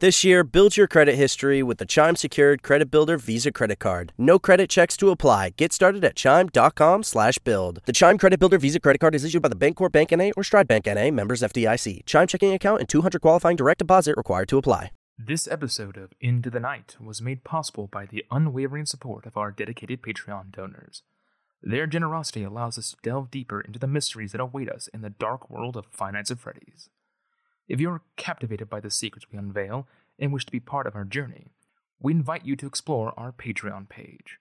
This year, build your credit history with the Chime Secured Credit Builder Visa Credit Card. No credit checks to apply. Get started at chime.com slash build. The Chime Credit Builder Visa Credit Card is issued by the Bancorp Bank N.A. or Stride Bank N.A. members FDIC. Chime checking account and 200 qualifying direct deposit required to apply. This episode of Into the Night was made possible by the unwavering support of our dedicated Patreon donors. Their generosity allows us to delve deeper into the mysteries that await us in the dark world of Five Nights at Freddy's. If you're captivated by the secrets we unveil and wish to be part of our journey, we invite you to explore our Patreon page.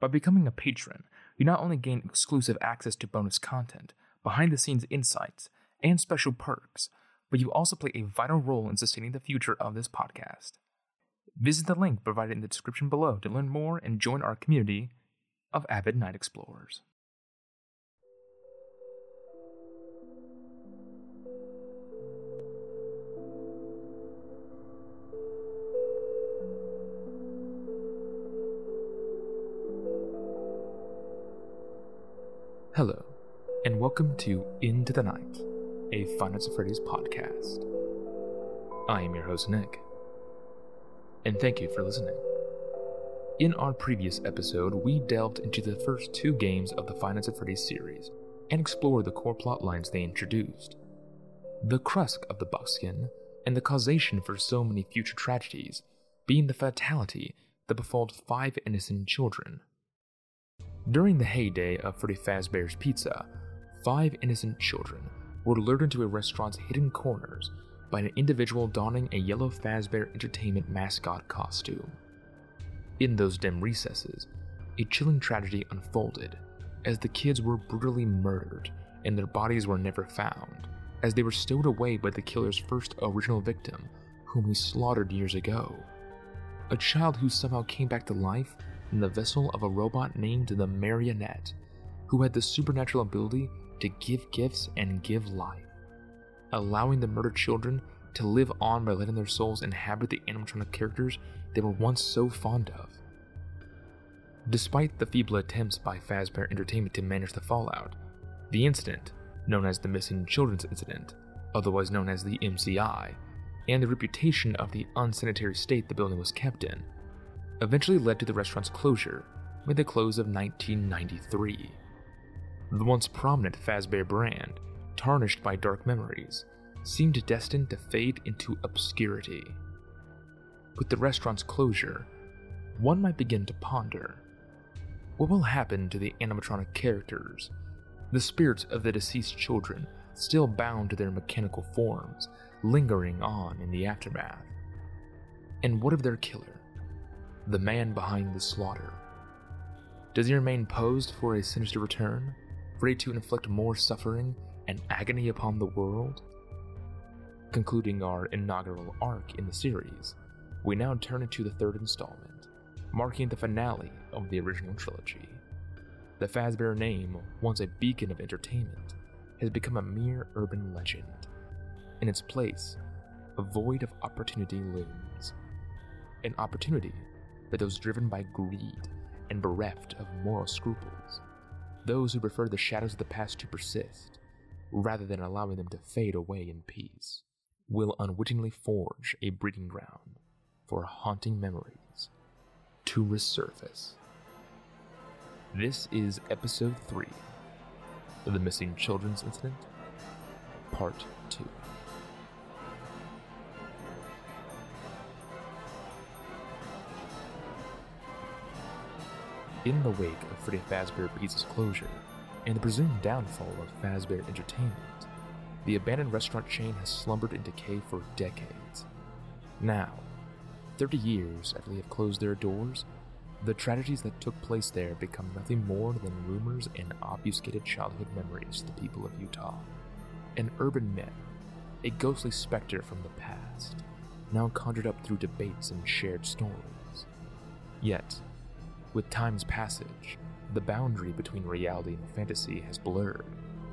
By becoming a patron, you not only gain exclusive access to bonus content, behind the scenes insights, and special perks, but you also play a vital role in sustaining the future of this podcast. Visit the link provided in the description below to learn more and join our community of avid night explorers. Hello, and welcome to Into the Night a Nights at Freddy's podcast. I am your host, Nick, and thank you for listening. In our previous episode, we delved into the first two games of the Nights at Freddy's series and explored the core plot lines they introduced. The Krusk of the Buckskin, and the causation for so many future tragedies being the fatality that befalled five innocent children. During the heyday of Freddy Fazbear's Pizza, five innocent children were lured into a restaurant's hidden corners by an individual donning a yellow Fazbear Entertainment mascot costume. In those dim recesses, a chilling tragedy unfolded as the kids were brutally murdered and their bodies were never found, as they were stowed away by the killer's first original victim, whom he slaughtered years ago. A child who somehow came back to life in the vessel of a robot named the Marionette, who had the supernatural ability to give gifts and give life, allowing the murdered children to live on by letting their souls inhabit the animatronic characters they were once so fond of. Despite the feeble attempts by Fazbear Entertainment to manage the fallout, the incident, known as the Missing Children's Incident, otherwise known as the MCI, and the reputation of the unsanitary state the building was kept in, eventually led to the restaurant's closure by the close of 1993. The once prominent Fazbear brand, tarnished by dark memories, seemed destined to fade into obscurity. With the restaurant's closure, one might begin to ponder what will happen to the animatronic characters, the spirits of the deceased children still bound to their mechanical forms, lingering on in the aftermath? And what of their killer, the man behind the slaughter? Does he remain posed for a sinister return? ready to inflict more suffering and agony upon the world? Concluding our inaugural arc in the series, we now turn into the third installment, marking the finale of the original trilogy. The Fazbear name, once a beacon of entertainment, has become a mere urban legend. In its place, a void of opportunity looms. An opportunity those driven by greed and bereft of moral scruples those who prefer the shadows of the past to persist, rather than allowing them to fade away in peace, will unwittingly forge a breeding ground for haunting memories to resurface. This is episode 3 of the Missing Children's Incident, part 2. In the wake of Freddy Fazbear Pizza's closure and the presumed downfall of Fazbear Entertainment, the abandoned restaurant chain has slumbered in decay for decades. Now, 30 years after they have closed their doors, the tragedies that took place there become nothing more than rumors and obfuscated childhood memories to the people of Utah. An urban myth, a ghostly specter from the past, now conjured up through debates and shared stories. Yet, with time's passage, the boundary between reality and fantasy has blurred,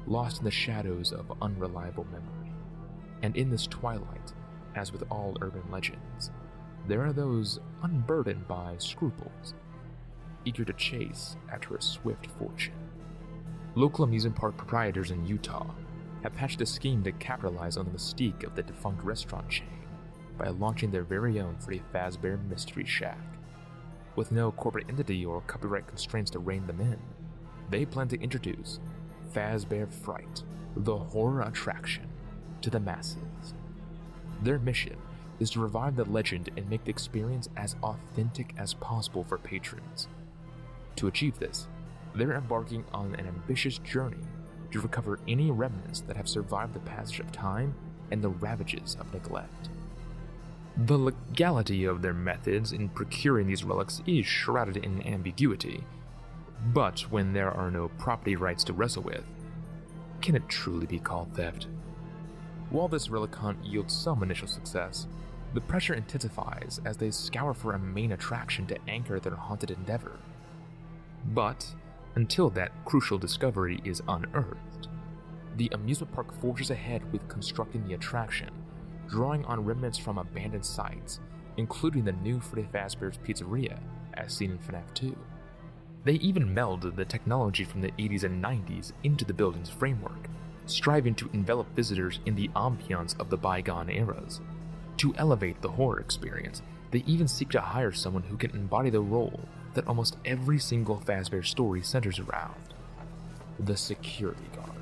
lost in the shadows of unreliable memory. And in this twilight, as with all urban legends, there are those unburdened by scruples, eager to chase after a swift fortune. Local amusement park proprietors in Utah have hatched a scheme to capitalize on the mystique of the defunct restaurant chain by launching their very own Freddy Fazbear Mystery Shack. With no corporate entity or copyright constraints to rein them in, they plan to introduce Fazbear Fright, the horror attraction, to the masses. Their mission is to revive the legend and make the experience as authentic as possible for patrons. To achieve this, they're embarking on an ambitious journey to recover any remnants that have survived the passage of time and the ravages of neglect. The legality of their methods in procuring these relics is shrouded in ambiguity, but when there are no property rights to wrestle with, can it truly be called theft? While this relic hunt yields some initial success, the pressure intensifies as they scour for a main attraction to anchor their haunted endeavor. But until that crucial discovery is unearthed, the amusement park forges ahead with constructing the attraction, drawing on remnants from abandoned sites, including the new Freddy Fazbear's Pizzeria, as seen in FNAF 2. They even melded the technology from the 80s and 90s into the building's framework, striving to envelop visitors in the ambiance of the bygone eras. To elevate the horror experience, they even seek to hire someone who can embody the role that almost every single Fazbear story centers around the security guard.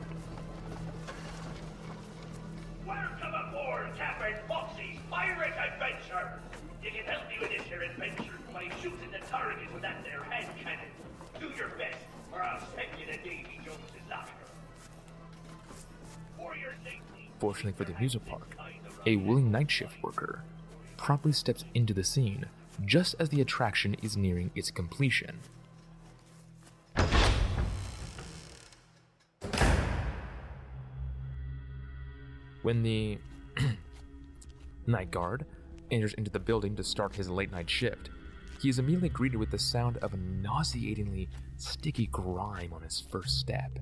Fortunately for the amusement park, a willing night shift worker promptly steps into the scene just as the attraction is nearing its completion. When the night guard enters into the building to start his late night shift, he is immediately greeted with the sound of a nauseatingly sticky grime on his first step.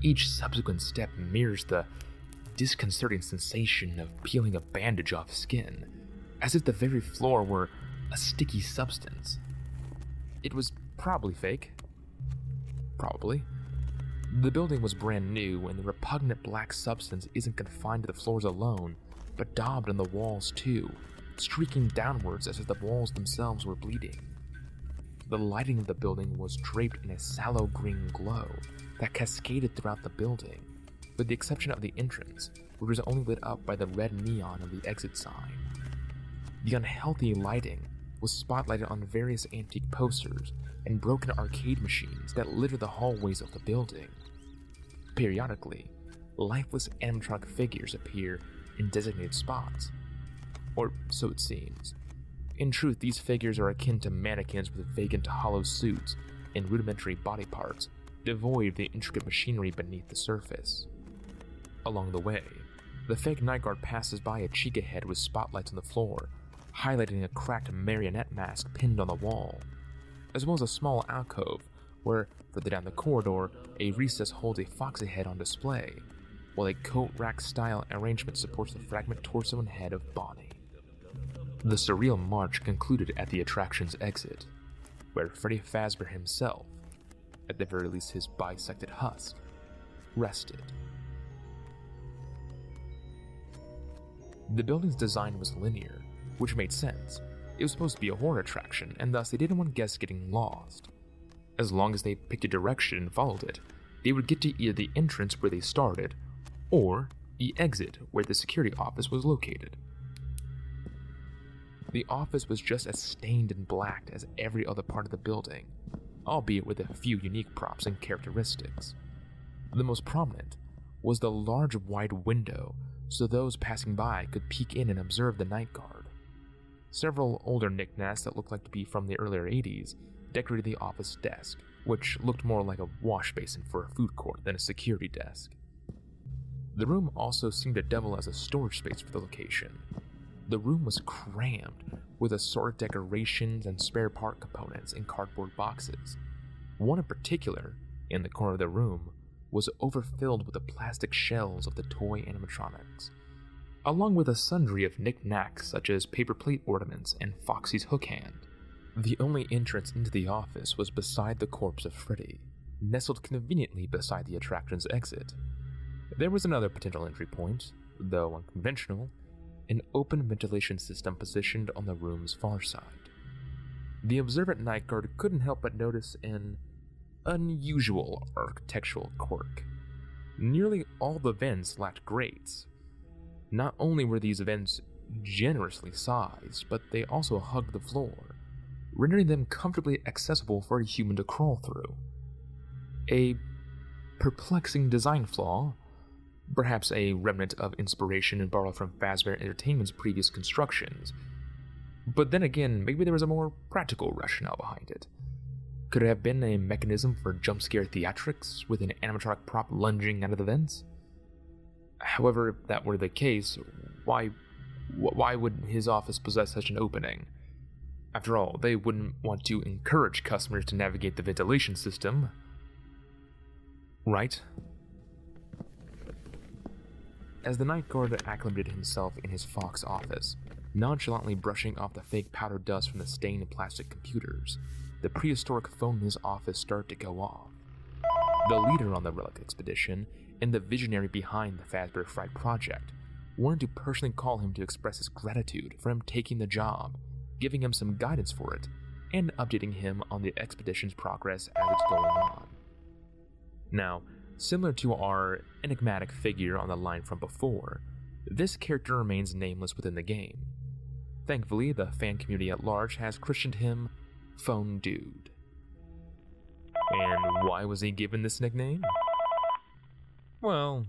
Each subsequent step mirrors the disconcerting sensation of peeling a bandage off skin, as if the very floor were a sticky substance. It was probably fake. Probably. The building was brand new, and the repugnant black substance isn't confined to the floors alone, but daubed on the walls too, streaking downwards as if the walls themselves were bleeding. The lighting of the building was draped in a sallow green glow that cascaded throughout the building, with the exception of the entrance, which was only lit up by the red neon of the exit sign. The unhealthy lighting was spotlighted on various antique posters and broken arcade machines that litter the hallways of the building. Periodically, lifeless animatronic figures appear in designated spots. Or so it seems. In truth, these figures are akin to mannequins with vacant hollow suits and rudimentary body parts, devoid of the intricate machinery beneath the surface. Along the way, the fake night guard passes by a Chica head with spotlights on the floor highlighting a cracked marionette mask pinned on the wall, as well as a small alcove where, further down the corridor, a recess holds a foxy head on display, while a coat rack style arrangement supports the fragment torso and head of Bonnie. The surreal march concluded at the attraction's exit, where Freddy Fazbear himself, at the very least his bisected husk, rested. The building's design was linear, which made sense. It was supposed to be a horror attraction, and thus they didn't want guests getting lost. As long as they picked a direction and followed it, they would get to either the entrance where they started, or the exit where the security office was located. The office was just as stained and blacked as every other part of the building, albeit with a few unique props and characteristics. The most prominent was the large wide window so those passing by could peek in and observe the night guard. Several older knickknacks that looked like to be from the earlier 80s decorated the office desk, which looked more like a wash basin for a food court than a security desk. The room also seemed to double as a storage space for the location. the room was crammed with assorted decorations and spare part components in cardboard boxes. One in particular, in the corner of the room, was overfilled with the plastic shells of the toy animatronics, along with a sundry of knickknacks such as paper plate ornaments and Foxy's hook hand. The only entrance into the office was beside the corpse of Freddy, nestled conveniently beside the attraction's exit. There was another potential entry point, though unconventional, an open ventilation system positioned on the room's far side. The observant night guard couldn't help but notice an unusual architectural quirk. Nearly all the vents lacked grates. Not only were these vents generously sized, but they also hugged the floor, rendering them comfortably accessible for a human to crawl through. A perplexing design flaw, perhaps a remnant of inspiration and borrowed from Fazbear Entertainment's previous constructions. But then again, maybe there was a more practical rationale behind it. Could have been a mechanism for jump scare theatrics with an animatronic prop lunging out of the vents? However, if that were the case, why why would his office possess such an opening? After all, they wouldn't want to encourage customers to navigate the ventilation system. Right? As the night guard acclimated himself in his Fox office, nonchalantly brushing off the fake powder dust from the stained plastic computers, the prehistoric phone in his office started to go off. The leader on the Relic expedition and the visionary behind the Fazbear Fright project wanted to personally call him to express his gratitude for him taking the job, giving him some guidance for it, and updating him on the expedition's progress as it's going on. Now, similar to our enigmatic figure on the line from before, this character remains nameless within the game. Thankfully, the fan community at large has christened him Phone Dude. And why was he given this nickname? Well,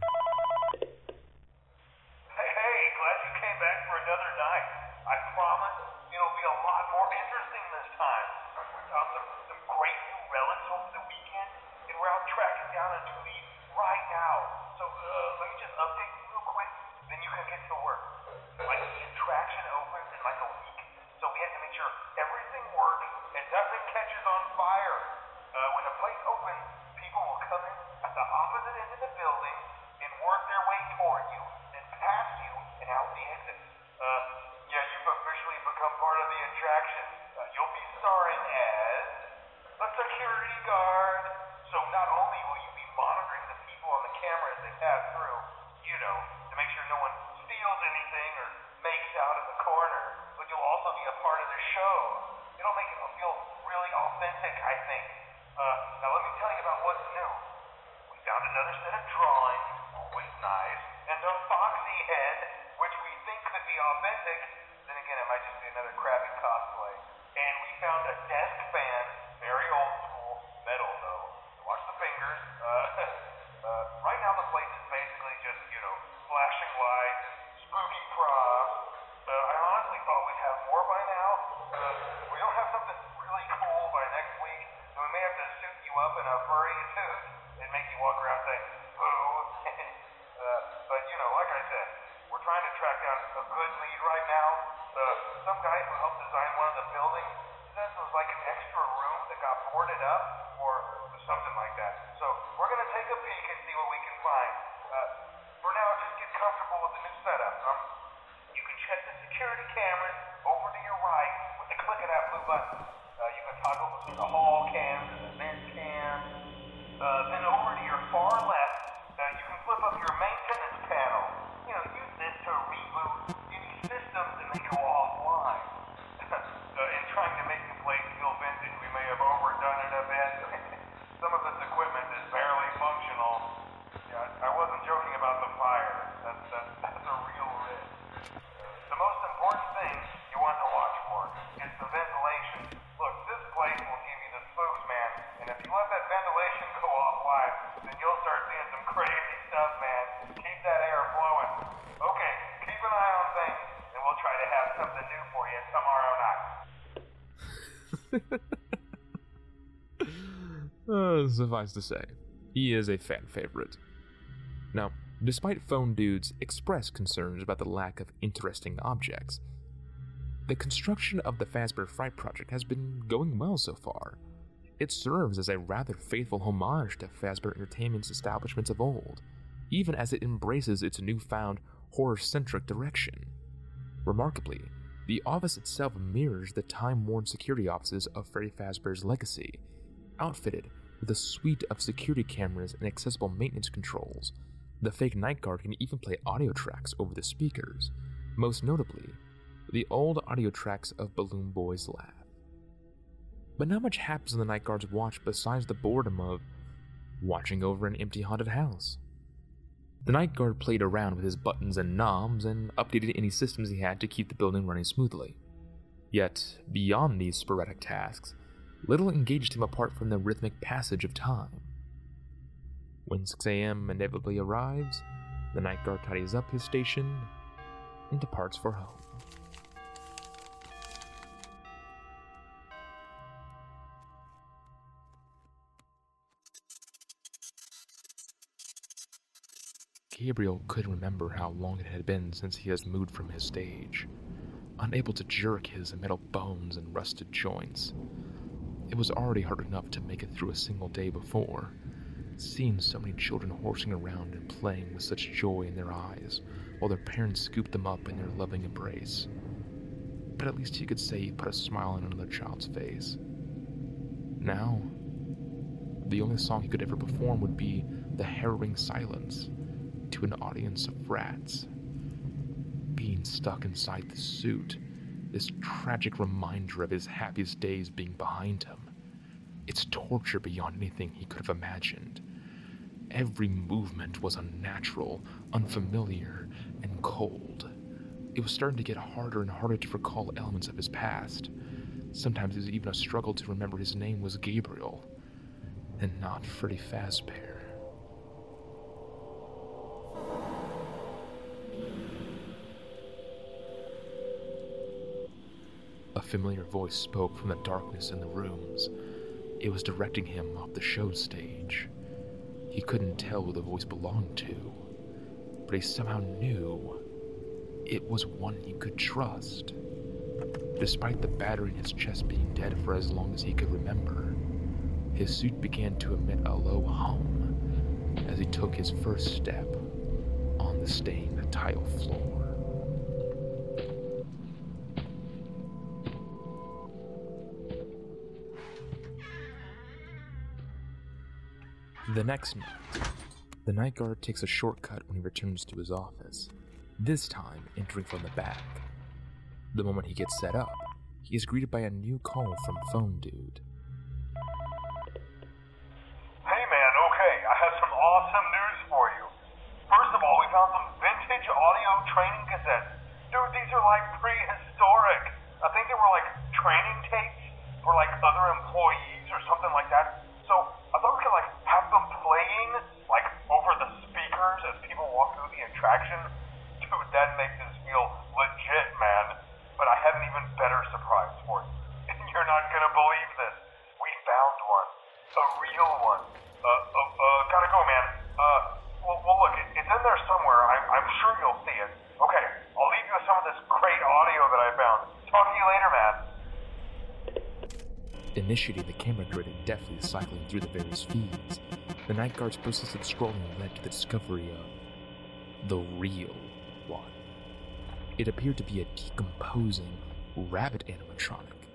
Hey, hey, glad you came back for another night. I promise it'll be a lot more interesting this time. We found some, some great new relics over the weekend, and we're out tracking down a new lead right now. So, uh, let me just update you real quick, then you can get to work. Like, the attraction opens in like a week, so we had to make sure everything works and nothing catches on fire. Uh, when the place opens, people will come in at the opposite end of the building and work their way toward you, then past you and out the exit. Uh, yeah, you've officially become part of the attraction. Uh, you'll be starring as a security guard. So not only will you be monitoring the people on the camera as they pass through, you know, to make sure no one steals anything or makes out in the corner, but you'll also be a part of the show. It'll make it feel really authentic, I think. Uh, now let me tell you about what's new. We found another set of drawings, always nice, and a foxy head, which we think could be authentic. Then again, it might just be another crappy cosplay. And we found a desk fan, very old school, metal though. Watch the fingers. Uh, uh, right now the place is basically just, you know, flashing lights, spooky props. Uh, I honestly thought we'd have more by now. Uh, if we don't have something really cool by next week, then we may have to suit you up in a furry suit and make you walk around saying, boo. uh, but, you know, like I said, we're trying to track down a good lead right now. Uh, some guy who helped design one of the buildings says it was like an extra room that got boarded up suffice to say, he is a fan favorite. Now, Despite Phone Dude's expressed concerns about the lack of interesting objects, the construction of the Fazbear Fright Project has been going well so far. It serves as a rather faithful homage to Fazbear Entertainment's establishments of old, even as it embraces its newfound horror centric direction. Remarkably, the office itself mirrors the time worn security offices of Freddy Fazbear's legacy, outfitted with a suite of security cameras and accessible maintenance controls. The fake night guard can even play audio tracks over the speakers, most notably, the old audio tracks of Balloon Boy's Laugh. But not much happens in the night guard's watch besides the boredom of watching over an empty haunted house. The night guard played around with his buttons and knobs and updated any systems he had to keep the building running smoothly. Yet, beyond these sporadic tasks, little engaged him apart from the rhythmic passage of time. When 6 a.m. inevitably arrives, the night guard tidies up his station and departs for home. Gabriel couldn't remember how long it had been since he has moved from his stage, unable to jerk his metal bones and rusted joints. It was already hard enough to make it through a single day before, seeing so many children horsing around and playing with such joy in their eyes while their parents scooped them up in their loving embrace. But at least he could say he put a smile on another child's face. Now, the only song he could ever perform would be the harrowing silence to an audience of rats. Being stuck inside the suit, this tragic reminder of his happiest days being behind him. It's torture beyond anything he could have imagined. Every movement was unnatural, unfamiliar, and cold. It was starting to get harder and harder to recall elements of his past. Sometimes it was even a struggle to remember his name was Gabriel, and not Freddy Fazbear. Familiar voice spoke from the darkness in the rooms. It was directing him off the show stage. He couldn't tell who the voice belonged to, but he somehow knew it was one he could trust. Despite the batter in his chest being dead for as long as he could remember, his suit began to emit a low hum as he took his first step on the stained tile floor. The next night, the night guard takes a shortcut when he returns to his office, this time entering from the back. The moment he gets set up, he is greeted by a new call from Phone Dude. Hey man, okay, I have some awesome news for you. First of all, we found some vintage audio training cassettes. Dude, these are like prehistoric. I think they were like training tapes for like other employees or something like that. So I thought we could like have them playing like over the speakers as people walk through the attraction. Dude, that makes us feel legit, man. But I have an even better surprise for you. And you're not gonna believe this. We found one. A real one. Uh, uh, uh, gotta go, man. Uh, well, well look, it, it's in there somewhere. I'm, I'm sure you'll see it. Okay, I'll leave you with some of this great audio that I found. Talk to you later, man. Initiating the camera grid and deftly cycling through the various feeds, the night guard's persistent scrolling led to the discovery of the real one. It appeared to be a decomposing rabbit animatronic.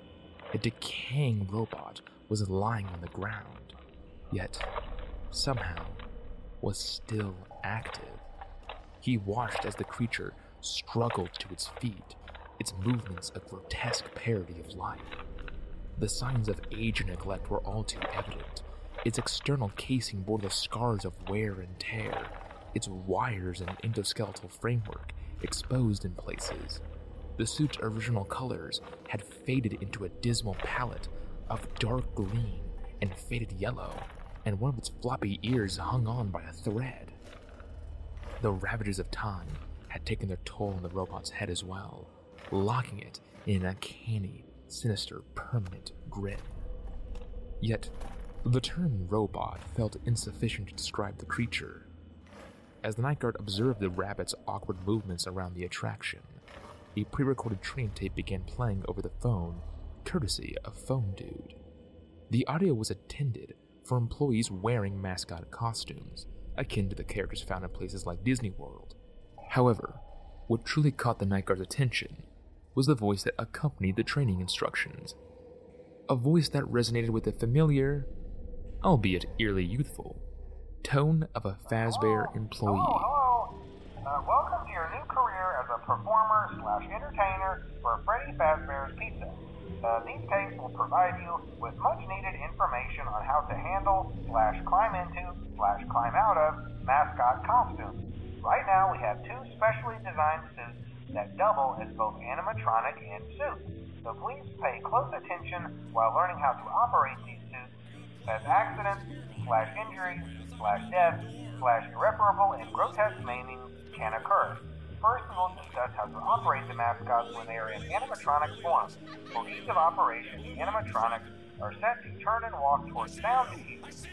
A decaying robot was lying on the ground, yet somehow was still active. He watched as the creature struggled to its feet, its movements a grotesque parody of life. The signs of age and neglect were all too evident. Its external casing bore the scars of wear and tear, its wires and endoskeletal framework exposed in places. The suit's original colors had faded into a dismal palette of dark green and faded yellow, and one of its floppy ears hung on by a thread. The ravages of time had taken their toll on the robot's head as well, locking it in an uncanny sinister, permanent grin. Yet, the term robot felt insufficient to describe the creature. as the night guard observed the rabbit's awkward movements around the attraction. A pre recorded train tape began playing over the phone, courtesy of Phone Dude. The audio was intended for employees wearing mascot costumes, akin to the characters found in places like Disney World. However, what truly caught the night guard's attention was the voice that accompanied the training instructions. A voice that resonated with the familiar, albeit eerily youthful, tone of a Fazbear employee. Hello, hello. Uh, welcome to your new career as a performer slash entertainer for Freddy Fazbear's Pizza. Uh, these tapes will provide you with much needed information on how to handle slash climb into slash climb out of mascot costumes. Right now we have two specially designed suits that double as both animatronic and suit. So please pay close attention while learning how to operate these suits as accidents slash injuries slash death slash irreparable and grotesque maiming can occur. First, we will discuss how to operate the mascots when they are in animatronic form. For ease of operation, animatronics are set to turn and walk towards sound. This is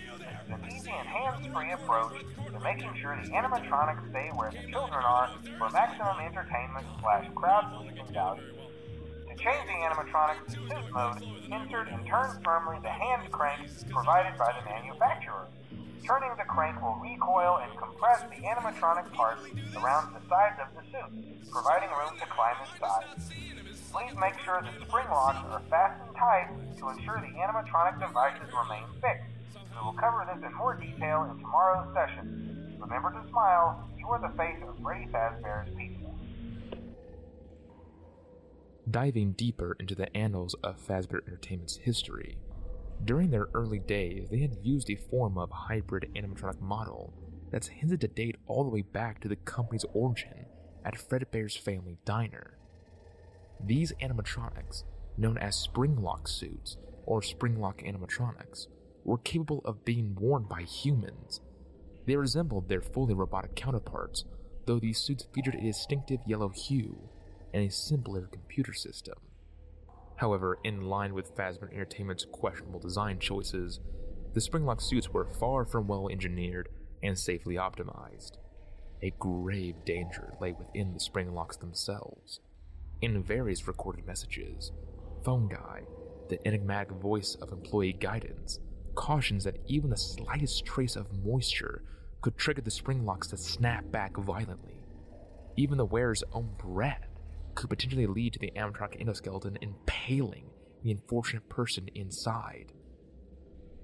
an easy and hands-free approach to making sure the animatronics stay where the children are for maximum entertainment slash crowd-pleasing value. To change the animatronics to suit mode, insert and turn firmly the hand crank provided by the manufacturer. Turning the crank will recoil and compress the animatronic parts around the sides of the suit, providing room to climb inside. Please make sure the spring locks are fastened tight to ensure the animatronic devices remain fixed. We will cover this in more detail in tomorrow's session. Remember to smile, you are the face of Freddy Fazbear's Pizza. Diving deeper into the annals of Fazbear Entertainment's history, during their early days, they had used a form of hybrid animatronic model that's hinted to date all the way back to the company's origin at Fredbear's Family Diner. These animatronics, known as Springlock suits or Springlock animatronics, were capable of being worn by humans. They resembled their fully robotic counterparts, though these suits featured a distinctive yellow hue and a simpler computer system. However, in line with Fazbear Entertainment's questionable design choices, the Springlock suits were far from well engineered and safely optimized. A grave danger lay within the Springlocks themselves. In various recorded messages, Phone Guy, the enigmatic voice of employee guidance, cautions that even the slightest trace of moisture could trigger the spring locks to snap back violently. Even the wearer's own breath could potentially lead to the animatronic endoskeleton impaling the unfortunate person inside.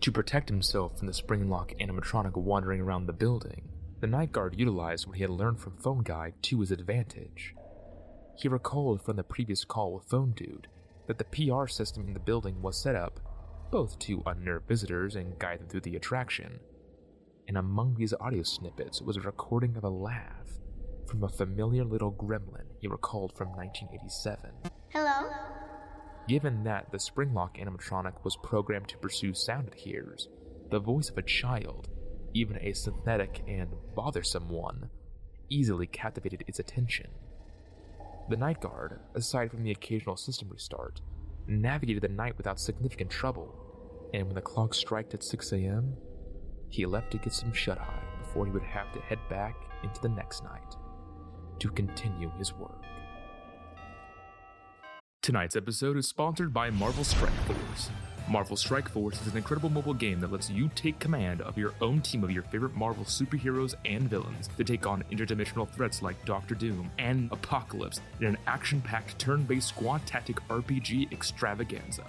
To protect himself from the spring lock animatronic wandering around the building, the night guard utilized what he had learned from Phone Guy to his advantage. He recalled from the previous call with Phone Dude that the PR system in the building was set up both to unnerve visitors and guide them through the attraction. And among these audio snippets was a recording of a laugh from a familiar little gremlin he recalled from 1987. Hello? Given that the Springlock animatronic was programmed to pursue sound adheres, the voice of a child, even a synthetic and bothersome one, easily captivated its attention. The night guard, aside from the occasional system restart, navigated the night without significant trouble, and when the clock struck at 6 a.m., he left to get some shut eye before he would have to head back into the next night to continue his work. Tonight's episode is sponsored by Marvel Strike Force. Marvel Strike Force is an incredible mobile game that lets you take command of your own team of your favorite Marvel superheroes and villains to take on interdimensional threats like Doctor Doom and Apocalypse in an action packed turn based squad tactic RPG extravaganza.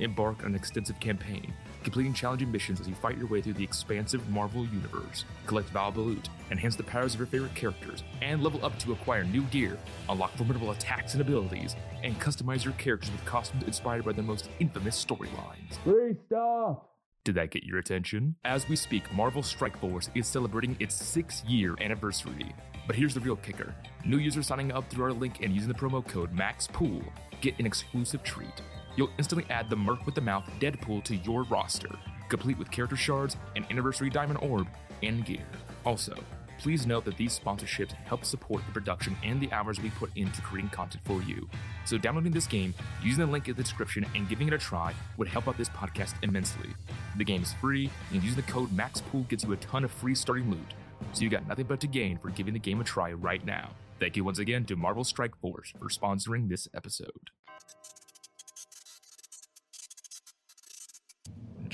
Embark on an extensive campaign, completing challenging missions as you fight your way through the expansive Marvel universe. Collect valuable loot, enhance the powers of your favorite characters, and level up to acquire new gear, unlock formidable attacks and abilities, and customize your characters with costumes inspired by their most infamous storylines. Free stuff! Did that get your attention? As we speak, Marvel Strike Force is celebrating its six year anniversary. But here's the real kicker new users signing up through our link and using the promo code MAXPOOL get an exclusive treat you'll instantly add the Merc with the Mouth Deadpool to your roster, complete with character shards, an anniversary diamond orb, and gear. Also, please note that these sponsorships help support the production and the hours we put into creating content for you. So, downloading this game, using the link in the description, and giving it a try would help out this podcast immensely. The game is free, and using the code MAXPOOL gets you a ton of free starting loot, so you got nothing but to gain for giving the game a try right now. Thank you once again to Marvel Strike Force for sponsoring this episode.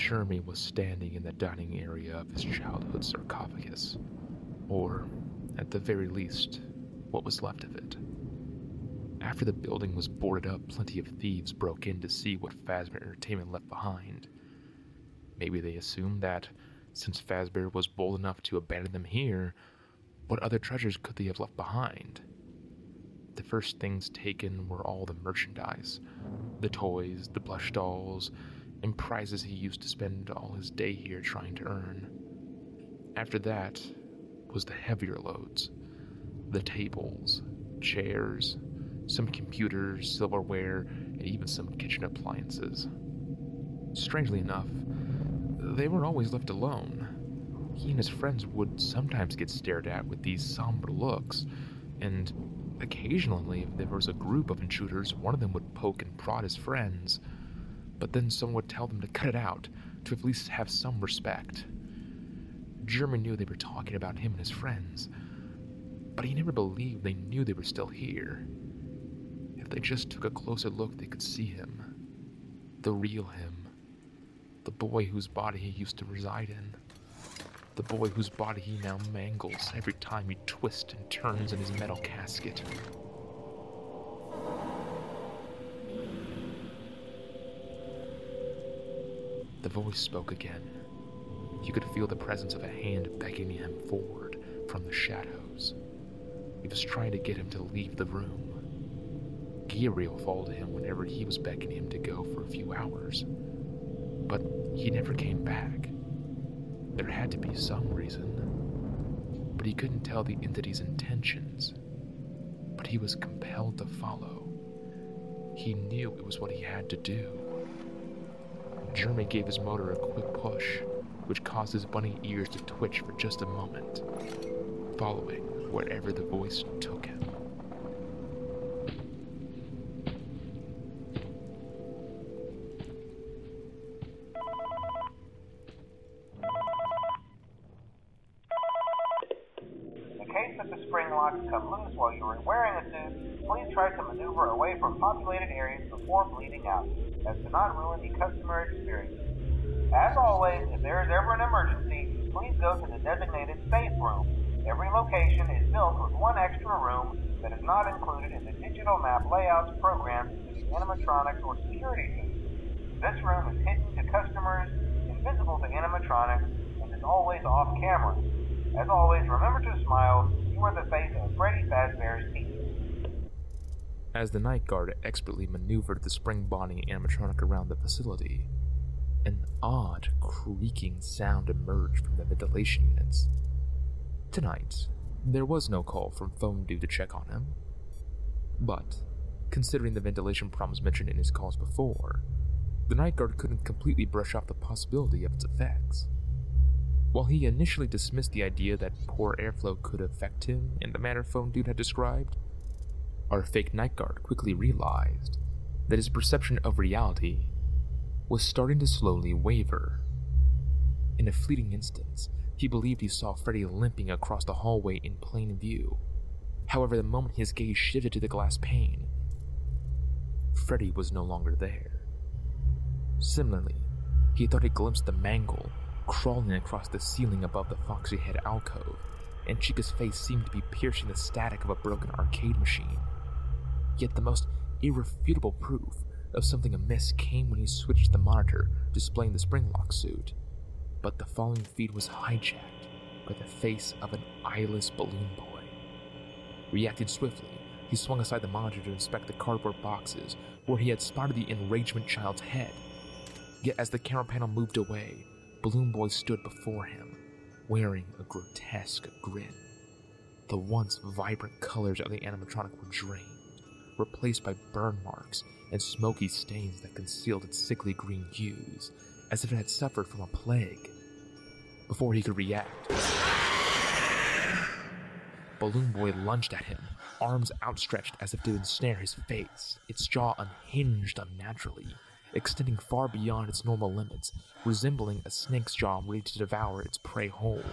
Jeremy was standing in the dining area of his childhood sarcophagus, or, at the very least, what was left of it. After the building was boarded up, plenty of thieves broke in to see what Fazbear Entertainment left behind. Maybe they assumed that, since Fazbear was bold enough to abandon them here, what other treasures could they have left behind? The first things taken were all the merchandise the toys, the plush dolls, and prizes he used to spend all his day here trying to earn. After that was the heavier loads the tables, chairs, some computers, silverware, and even some kitchen appliances. Strangely enough, they were always left alone. He and his friends would sometimes get stared at with these somber looks, and occasionally, if there was a group of intruders, one of them would poke and prod his friends but then someone would tell them to cut it out, to at least have some respect. Jeremy knew they were talking about him and his friends, but he never believed they knew they were still here. If they just took a closer look, they could see him. The real him. The boy whose body he used to reside in. The boy whose body he now mangles every time he twists and turns in his metal casket. The voice spoke again. He could feel the presence of a hand beckoning him forward from the shadows. It was trying to get him to leave the room. Gabriel followed him whenever he was beckoning him to go for a few hours. But he never came back. There had to be some reason. But he couldn't tell the entity's intentions. But he was compelled to follow. He knew it was what he had to do. Jeremy gave his motor a quick push, which caused his bunny ears to twitch for just a moment, following wherever the voice took him. To not ruin the customer experience. As always, if there is ever an emergency, please go to the designated safe room. Every location is built with one extra room that is not included in the digital map layouts programmed into the animatronics or security suits. This room is hidden to customers, invisible to animatronics, and is always off camera. As always, remember to smile. You are the face of Freddy Fazbear's team. As the night guard expertly maneuvered the spring body animatronic around the facility, an odd creaking sound emerged from the ventilation units. Tonight, there was no call from Phone Dude to check on him. But, considering the ventilation problems mentioned in his calls before, the night guard couldn't completely brush off the possibility of its effects. While he initially dismissed the idea that poor airflow could affect him in the manner Phone Dude had described, our fake night guard quickly realized that his perception of reality was starting to slowly waver. In a fleeting instant, he believed he saw Freddy limping across the hallway in plain view. However, the moment his gaze shifted to the glass pane, Freddy was no longer there. Similarly, he thought he glimpsed the mangle crawling across the ceiling above the foxy head alcove, and Chica's face seemed to be piercing the static of a broken arcade machine. Yet the most irrefutable proof of something amiss came when he switched the monitor displaying the spring lock suit. But the following feed was hijacked by the face of an eyeless balloon boy. Reacting swiftly, he swung aside the monitor to inspect the cardboard boxes where he had spotted the enragement child's head. Yet as the camera panel moved away, Balloon Boy stood before him, wearing a grotesque grin. The once vibrant colors of the animatronic were drained, replaced by burn marks and smoky stains that concealed its sickly green hues, as if it had suffered from a plague. Before he could react, Balloon Boy lunged at him, arms outstretched as if to ensnare his face, its jaw unhinged unnaturally, extending far beyond its normal limits, resembling a snake's jaw ready to devour its prey whole.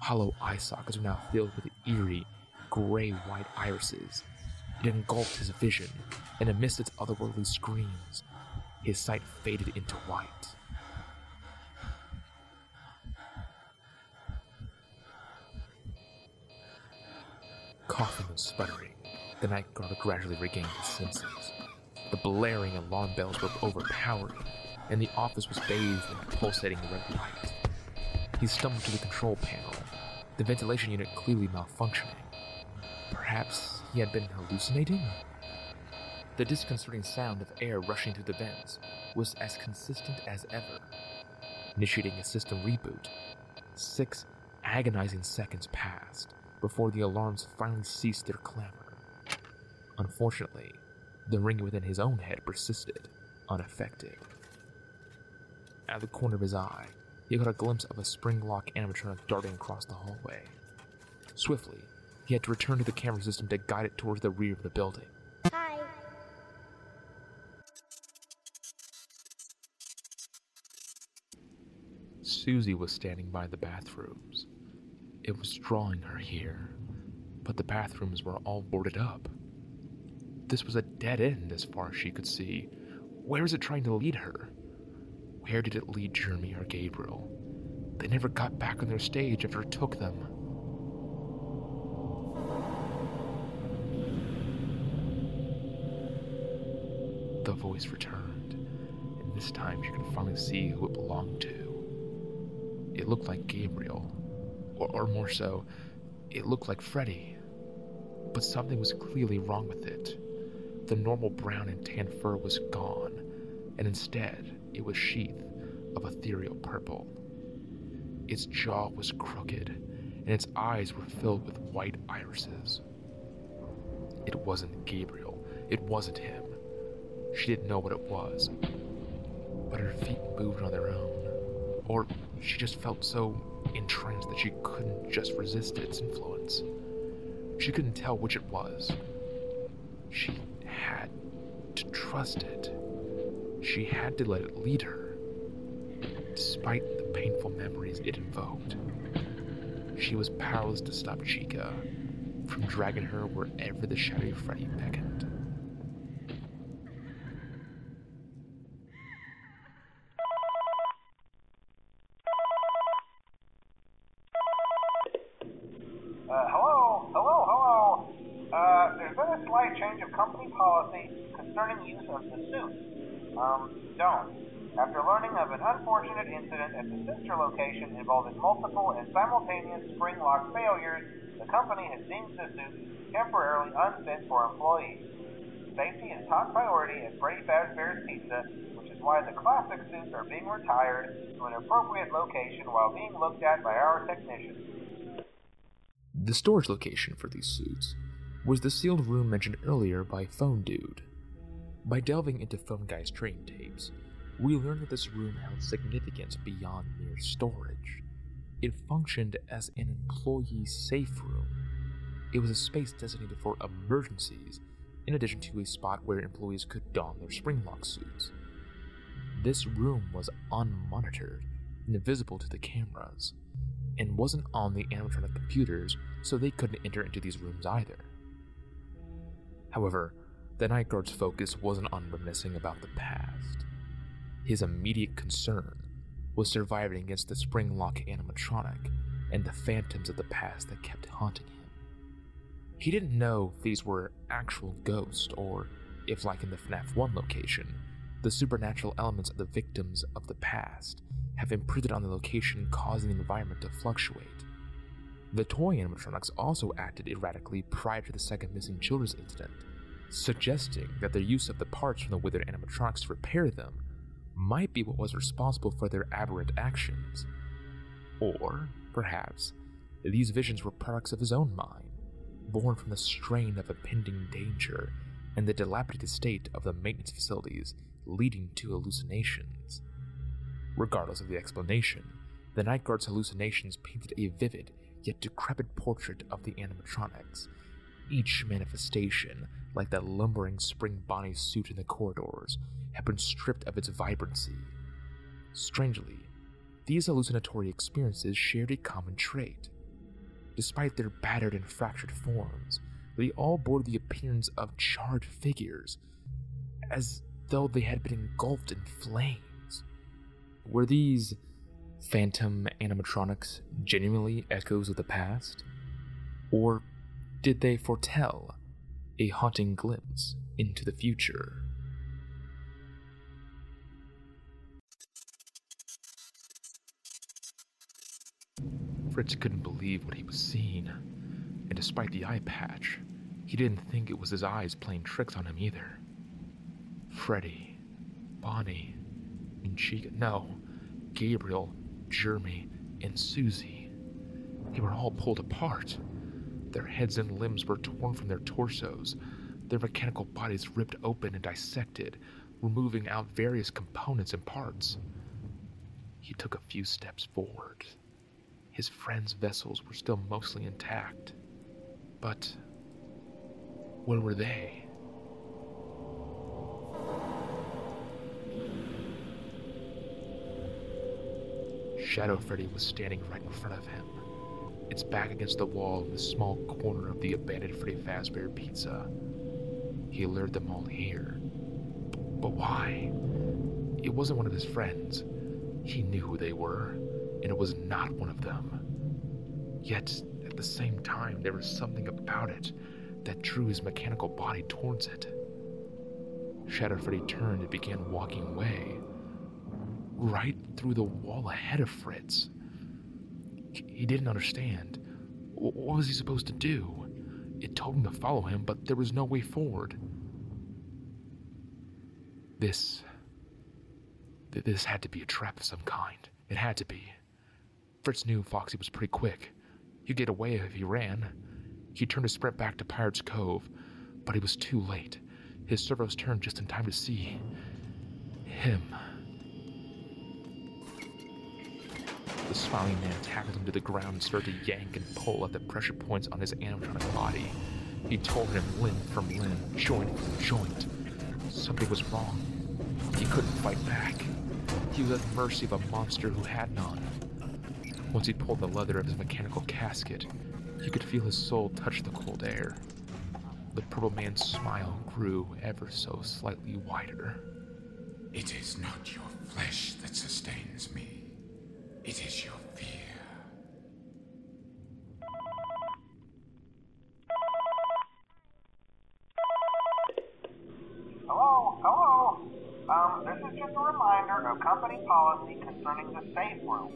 hollow eye sockets were now filled with eerie, gray white irises. It engulfed his vision, and amidst its otherworldly screams, his sight faded into white. Coughing and sputtering, the night guard gradually regained his senses. The blaring alarm bells were overpowering, and the office was bathed in pulsating red light. He stumbled to the control panel, the ventilation unit clearly malfunctioning. Perhaps he had been hallucinating? The disconcerting sound of air rushing through the vents was as consistent as ever. Initiating a system reboot, six agonizing seconds passed before the alarms finally ceased their clamor. Unfortunately, the ring within his own head persisted, unaffected. Out of the corner of his eye, he caught a glimpse of a spring lock animatronic darting across the hallway. Swiftly, he had to return to the camera system to guide it towards the rear of the building. Hi. Susie was standing by the bathrooms. It was drawing her here, but the bathrooms were all boarded up. This was a dead end as far as she could see. Where is it trying to lead her? Where did it lead Jeremy or Gabriel? They never got back on their stage after it took them. The voice returned, and this time she could finally see who it belonged to. It looked like Gabriel, or, or more so, it looked like Freddy. But something was clearly wrong with it. The normal brown and tan fur was gone, and instead, it was sheath of ethereal purple. Its jaw was crooked, and its eyes were filled with white irises. It wasn't Gabriel. It wasn't him. She didn't know what it was. But her feet moved on their own. Or she just felt so entranced that she couldn't just resist its influence. She couldn't tell which it was. She had to trust it. She had to let it lead her, despite the painful memories it invoked. She was powerless to stop Chica from dragging her wherever the shadowy Freddy beckoned. Uh, hello, hello, hello. Uh, there's been a slight change of company policy concerning use of the After learning of an unfortunate incident at the sister location involving multiple and simultaneous spring lock failures, the company has deemed the suit temporarily unfit for employees. Safety is top priority at Freddy Fazbear's Pizza, which is why the classic suits are being retired to an appropriate location while being looked at by our technicians. The storage location for these suits was the sealed room mentioned earlier by Phone Dude. By delving into Phone Guy's training tapes, we learned that this room held significance beyond mere storage. It functioned as an employee safe room. It was a space designated for emergencies, in addition to a spot where employees could don their spring lock suits. This room was unmonitored invisible to the cameras, and wasn't on the animatronic computers, so they couldn't enter into these rooms either. However, the night guard's focus wasn't on reminiscing about the past. His immediate concern was surviving against the springlock animatronic and the phantoms of the past that kept haunting him. He didn't know if these were actual ghosts or if, like in the FNAF 1 location, the supernatural elements of the victims of the past have imprinted on the location, causing the environment to fluctuate. The toy animatronics also acted erratically prior to the second missing children's incident, suggesting that their use of the parts from the withered animatronics to repair them might be what was responsible for their aberrant actions. Or, perhaps, these visions were products of his own mind, born from the strain of impending danger and the dilapidated state of the maintenance facilities leading to hallucinations. Regardless of the explanation, the night guard's hallucinations painted a vivid yet decrepit portrait of the animatronics, each manifestation, like that lumbering spring Bonnie suit in the corridors, had been stripped of its vibrancy. Strangely, these hallucinatory experiences shared a common trait despite their battered and fractured forms, they all bore the appearance of charred figures, as though they had been engulfed in flames. Were these phantom animatronics genuinely echoes of the past? Or did they foretell a haunting glimpse into the future? Fritz couldn't believe what he was seeing, and despite the eye patch, he didn't think it was his eyes playing tricks on him either. Freddy, Bonnie, and Chica, no, Gabriel, Jeremy, and Susie. They were all pulled apart. Their heads and limbs were torn from their torsos, their mechanical bodies ripped open and dissected, removing out various components and parts. He took a few steps forward. His friends' vessels were still mostly intact. But where were they? Shadow Freddy was standing right in front of him, its back against the wall in the small corner of the abandoned Freddy Fazbear Pizza. He lured them all here. But why? It wasn't one of his friends. He knew who they were, and it was not one of them. Yet, at the same time, there was something about it that drew his mechanical body towards it. Shadow Freddy turned and began walking away, right through the wall ahead of Fritz. He didn't understand. What was he supposed to do? It told him to follow him, but there was no way forward. This. This had to be a trap of some kind. It had to be. Fritz knew Foxy was pretty quick. He'd get away if he ran. He turned to sprint back to Pirate's Cove, but he was too late. His servos turned just in time to see him. The smiling man tackled him to the ground and started to yank and pull at the pressure points on his animatronic body. He tore him limb from limb, joint from joint. Something was wrong. He couldn't fight back. He was at the mercy of a monster who had none. Once he pulled the leather of his mechanical casket, he could feel his soul touch the cold air. The purple man's smile grew ever so slightly wider. It is not your flesh that sustains me. It is your fear. Hello, hello. Um, this is just a reminder of company policy concerning the safe room.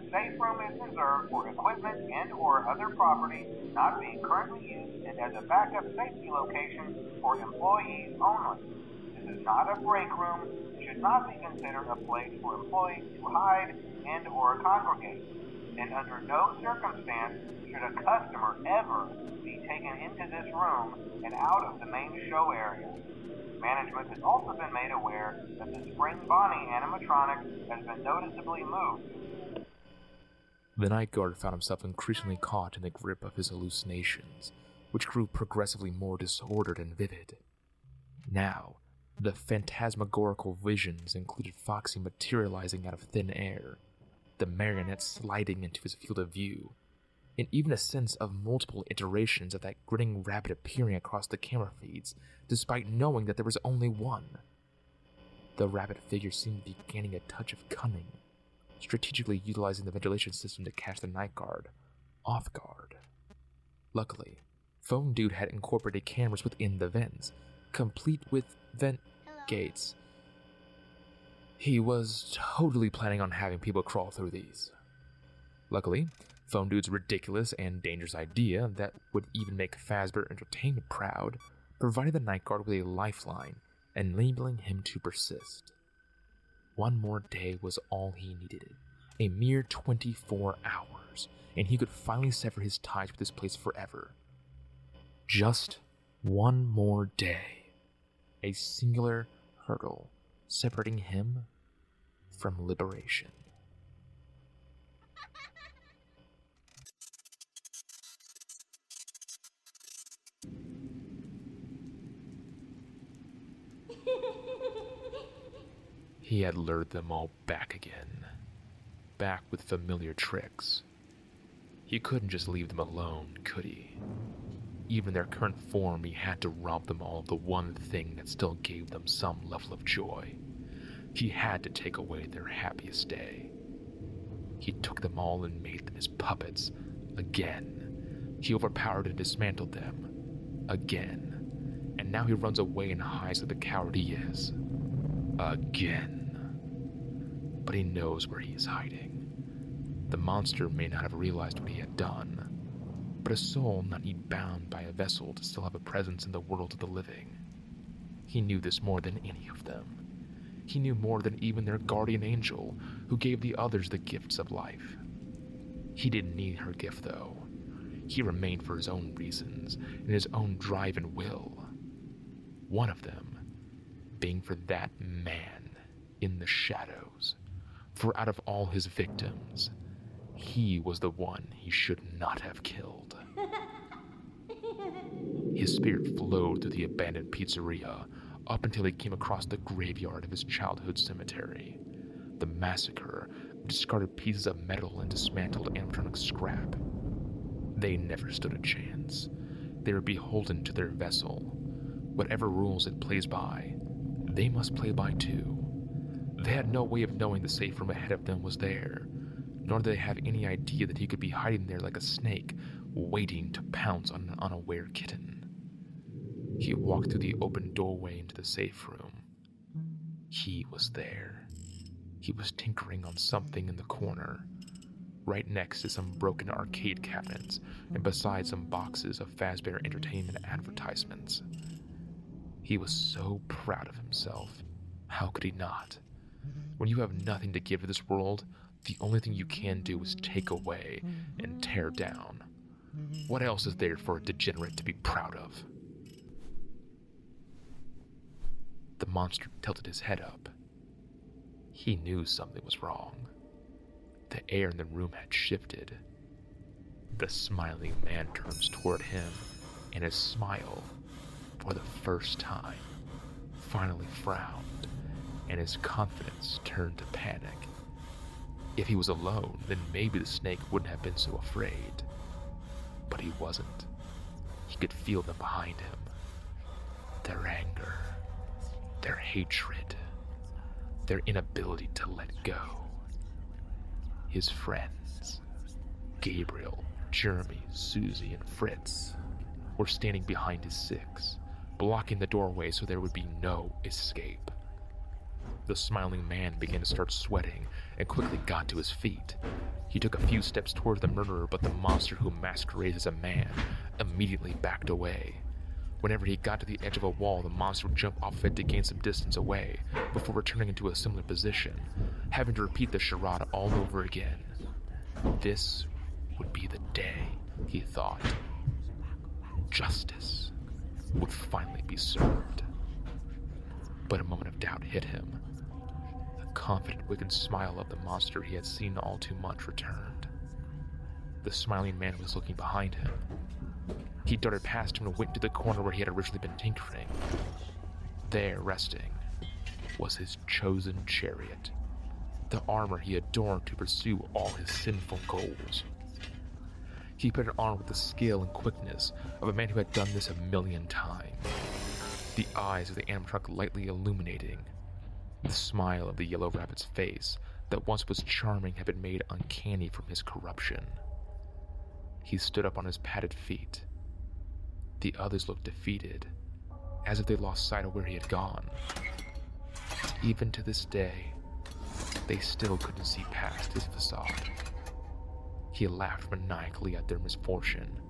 The safe room is reserved for equipment and or other property not being currently used and as a backup safety location for employees only. This is not a break room, should not be considered a place for employees to hide and or congregate. And under no circumstance should a customer ever be taken into this room and out of the main show area. Management has also been made aware that the Spring Bonnie animatronic has been noticeably moved. The night guard found himself increasingly caught in the grip of his hallucinations, which grew progressively more disordered and vivid. Now, the phantasmagorical visions included Foxy materializing out of thin air, the marionette sliding into his field of view, and even a sense of multiple iterations of that grinning rabbit appearing across the camera feeds, despite knowing that there was only one. The rabbit figure seemed to be gaining a touch of cunning, strategically utilizing the ventilation system to catch the night guard off guard. Luckily, Phone Dude had incorporated cameras within the vents, complete with vent gates. He was totally planning on having people crawl through these. Luckily, Phone Dude's ridiculous and dangerous idea that would even make Fazbear Entertainment proud provided the Night Guard with a lifeline, enabling him to persist. One more day was all he needed, a mere 24 hours, and he could finally sever his ties with this place forever. Just one more day. A singular hurdle separating him from liberation. he had lured them all back again, back with familiar tricks. He couldn't just leave them alone, could he? Even their current form, he had to rob them all of the one thing that still gave them some level of joy. He had to take away their happiest day. He took them all and made them his puppets. Again. He overpowered and dismantled them. Again. And now he runs away and hides like the coward he is. Again. But he knows where he is hiding. The monster may not have realized what he had done, but a soul not yet bound by a vessel to still have a presence in the world of the living. He knew this more than any of them. He knew more than even their guardian angel, who gave the others the gifts of life. He didn't need her gift, though. He remained for his own reasons, and his own drive and will. One of them being for that man in the shadows. For out of all his victims, he was the one he should not have killed. His spirit flowed through the abandoned pizzeria, up until he came across the graveyard of his childhood cemetery. The massacre of discarded pieces of metal and dismantled animatronic scrap. They never stood a chance. They were beholden to their vessel. Whatever rules it plays by, they must play by too. They had no way of knowing the safe room ahead of them was there, nor did they have any idea that he could be hiding there like a snake, waiting to pounce on an unaware kitten. He walked through the open doorway into the safe room. He was there. He was tinkering on something in the corner, right next to some broken arcade cabinets and beside some boxes of Fazbear Entertainment advertisements. He was so proud of himself. How could he not? When you have nothing to give to this world, the only thing you can do is take away and tear down. What else is there for a degenerate to be proud of? The monster tilted his head up. He knew something was wrong. The air in the room had shifted. The smiling man turns toward him, and his smile, for the first time, finally frowned, and his confidence turned to panic. If he was alone, then maybe the snake wouldn't have been so afraid. But he wasn't. He could feel them behind him. Their anger their hatred, their inability to let go. His friends, Gabriel, Jeremy, Susie, and Fritz, were standing behind his six, blocking the doorway so there would be no escape. The smiling man began to start sweating and quickly got to his feet. He took a few steps towards the murderer, but the monster who masquerades as a man immediately backed away. Whenever he got to the edge of a wall, the monster would jump off of it to gain some distance away, before returning into a similar position, having to repeat the charade all over again. This would be the day, he thought. Justice would finally be served. But a moment of doubt hit him. Confident, wicked smile of the monster he had seen all too much returned. The smiling man was looking behind him, he darted past him and went to the corner where he had originally been tinkering. There, resting, was his chosen chariot, the armor he adorned to pursue all his sinful goals. He put it on with the skill and quickness of a man who had done this a million times. The eyes of the animatronic lightly illuminating. The smile of the yellow rabbit's face that once was charming had been made uncanny from his corruption. He stood up on his padded feet, the others looked defeated, as if they lost sight of where he had gone. Even to this day, they still couldn't see past his facade. He laughed maniacally at their misfortune.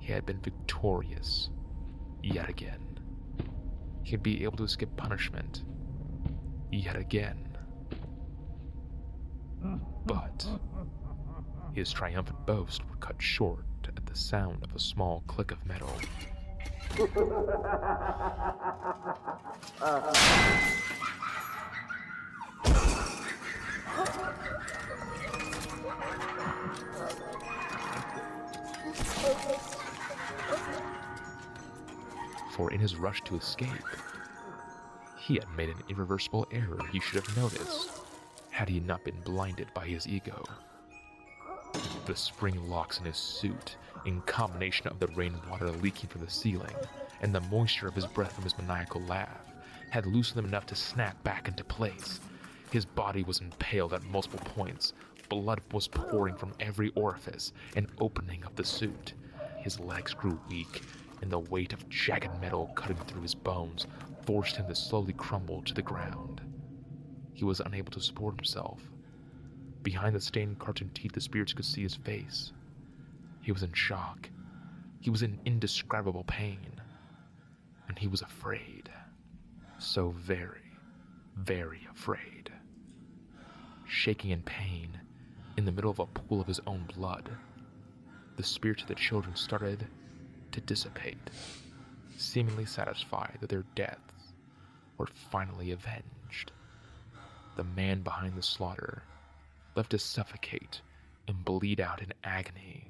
He had been victorious, yet again. He'd be able to escape punishment, yet again. But his triumphant boast would cut short at the sound of a small click of metal. For in his rush to escape, he had made an irreversible error he should have noticed had he not been blinded by his ego. The spring locks in his suit, in combination of the rainwater leaking from the ceiling and the moisture of his breath from his maniacal laugh, had loosened them enough to snap back into place. His body was impaled at multiple points. Blood was pouring from every orifice and opening of the suit. His legs grew weak, and the weight of jagged metal cutting through his bones forced him to slowly crumble to the ground. He was unable to support himself. Behind the stained cartoon teeth, the spirits could see his face. He was in shock. He was in indescribable pain. And he was afraid. So very, very afraid. Shaking in pain, in the middle of a pool of his own blood, the spirits of the children started to dissipate, seemingly satisfied that their deaths were finally avenged. The man behind the slaughter left to suffocate and bleed out in agony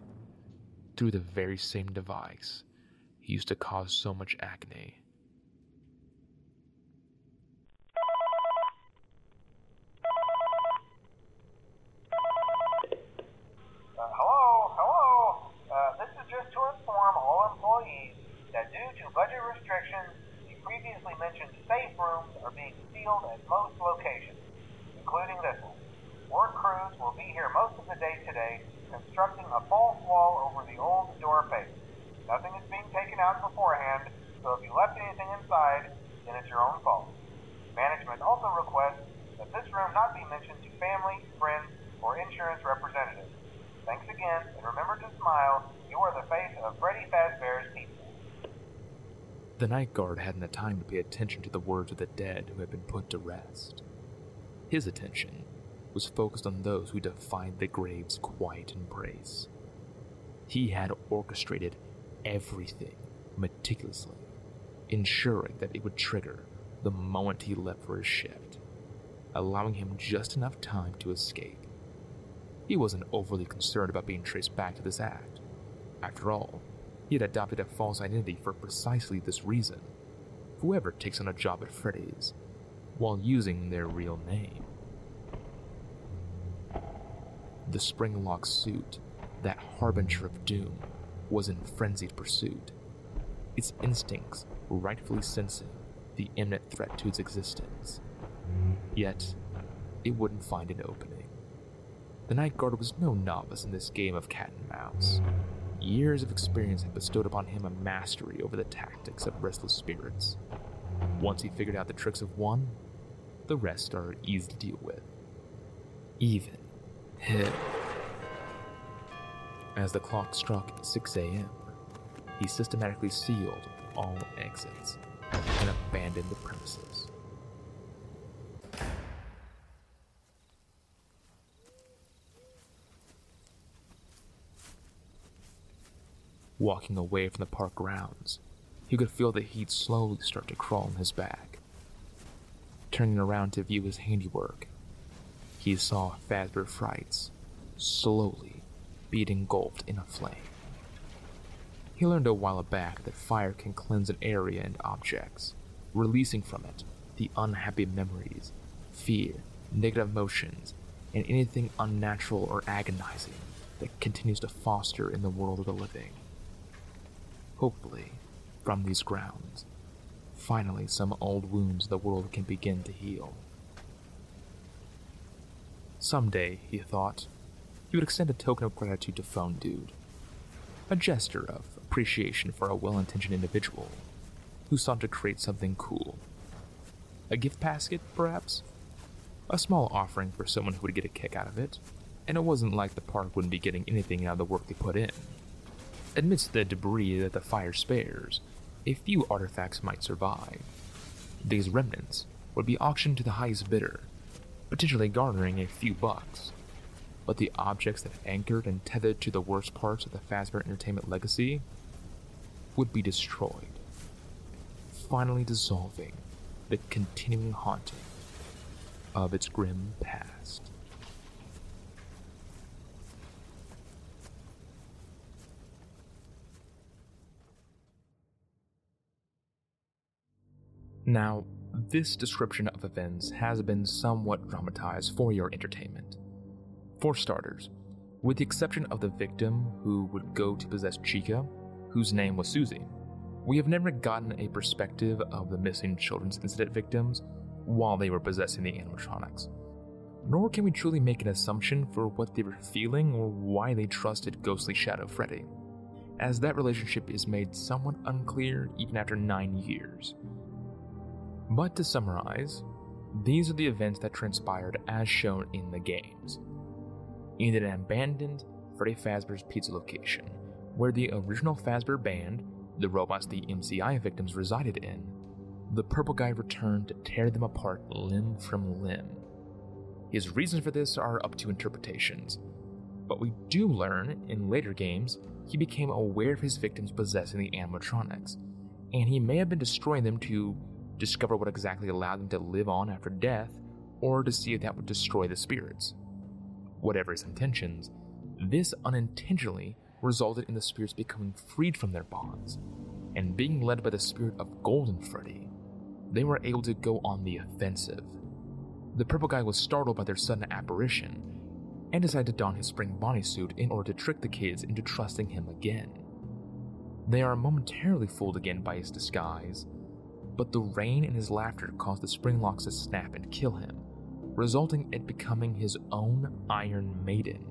through the very same device he used to cause so much agony. Uh, hello, hello. Uh, this is just to inform all employees that due to budget restrictions, previously mentioned safe rooms are being sealed at most locations, including this one. Work crews will be here most of the day today, constructing a false wall over the old door face. Nothing is being taken out beforehand, so if you left anything inside, then it's your own fault. Management also requests that this room not be mentioned to family, friends, or insurance representatives. Thanks again, and remember to smile. You are the face of Freddy Fazbear's. The night guard hadn't the time to pay attention to the words of the dead who had been put to rest. His attention was focused on those who defied the grave's quiet embrace. He had orchestrated everything meticulously, ensuring that it would trigger the moment he left for his shift, allowing him just enough time to escape. He wasn't overly concerned about being traced back to this act. After all, he had adopted a false identity for precisely this reason. Whoever takes on a job at Freddy's while using their real name. The spring lock suit, that harbinger of doom, was in frenzied pursuit, its instincts rightfully sensing the imminent threat to its existence. Yet, it wouldn't find an opening. The Night Guard was no novice in this game of cat and mouse. Years of experience had bestowed upon him a mastery over the tactics of restless spirits. Once he figured out the tricks of one, the rest are easy to deal with. Even him. As the clock struck 6 a.m., he systematically sealed all exits and abandoned the premises. Walking away from the park grounds, he could feel the heat slowly start to crawl in his back. Turning around to view his handiwork, he saw Fazbear Frights slowly being engulfed in a flame. He learned a while back that fire can cleanse an area and objects, releasing from it the unhappy memories, fear, negative emotions, and anything unnatural or agonizing that continues to foster in the world of the living. Hopefully, from these grounds, finally some old wounds the world can begin to heal. Someday, he thought, he would extend a token of gratitude to Phone Dude, a gesture of appreciation for a well intentioned individual who sought to create something cool. A gift basket, perhaps? A small offering for someone who would get a kick out of it, and it wasn't like the park wouldn't be getting anything out of the work they put in. Amidst the debris that the fire spares, a few artifacts might survive. These remnants would be auctioned to the highest bidder, potentially garnering a few bucks. But the objects that anchored and tethered to the worst parts of the Fazbear Entertainment legacy would be destroyed, finally dissolving the continuing haunting of its grim past. Now, this description of events has been somewhat dramatized for your entertainment. For starters, with the exception of the victim who would go to possess Chica, whose name was Susie. We have never gotten a perspective of the missing children's incident victims while they were possessing the animatronics. Nor can we truly make an assumption for what they were feeling or why they trusted ghostly Shadow Freddy, as that relationship is made somewhat unclear even after nine years. But to summarize, these are the events that transpired as shown in the games. In an abandoned Freddy Fazbear's Pizza location, where the original Fazbear band, the robots the MCI victims resided in, the purple guy returned to tear them apart limb from limb. His reasons for this are up to interpretations, but we do learn in later games he became aware of his victims possessing the animatronics, and he may have been destroying them to discover what exactly allowed them to live on after death, or to see if that would destroy the spirits. Whatever his intentions, this unintentionally resulted in the spirits becoming freed from their bonds, and being led by the spirit of Golden Freddy, they were able to go on the offensive. The purple guy was startled by their sudden apparition and decided to don his spring Bonnie suit in order to trick the kids into trusting him again. They are momentarily fooled again by his disguise, but the rain and his laughter caused the spring locks to snap and kill him, resulting in becoming his own Iron Maiden,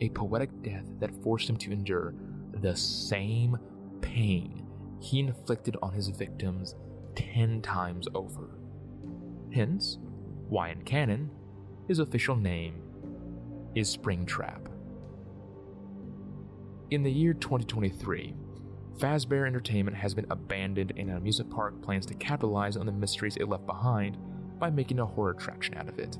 a poetic death that forced him to endure the same pain he inflicted on his victims ten times over. Hence, why in canon, his official name is Springtrap. In the year 2023, Fazbear Entertainment has been abandoned and an amusement park plans to capitalize on the mysteries it left behind by making a horror attraction out of it.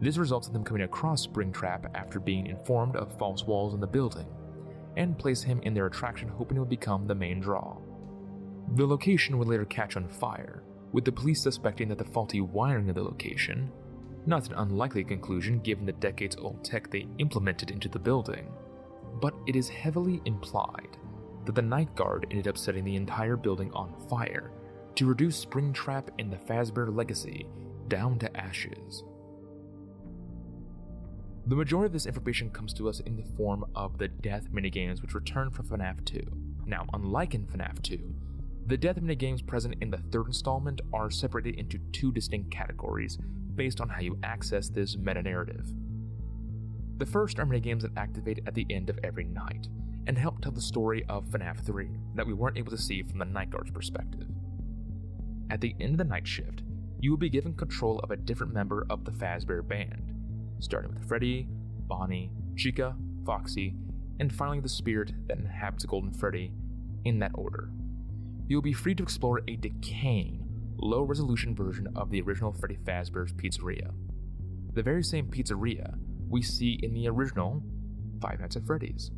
This results in them coming across Springtrap after being informed of false walls in the building, and place him in their attraction hoping it will become the main draw. The location would later catch on fire, with the police suspecting that the faulty wiring of the location, not an unlikely conclusion given the decades old tech they implemented into the building, but it is heavily implied that the night guard ended up setting the entire building on fire to reduce Springtrap and the Fazbear legacy down to ashes. The majority of this information comes to us in the form of the death minigames which return from FNAF 2. Now, unlike in FNAF 2, the death minigames present in the third installment are separated into two distinct categories based on how you access this meta narrative. The first are minigames that activate at the end of every night, and help tell the story of FNAF 3 that we weren't able to see from the Night Guard's perspective. At the end of the night shift, you will be given control of a different member of the Fazbear band, starting with Freddy, Bonnie, Chica, Foxy, and finally the spirit that inhabits Golden Freddy, in that order. You will be free to explore a decaying, low resolution version of the original Freddy Fazbear's Pizzeria. The very same pizzeria we see in the original Five Nights at Freddy's.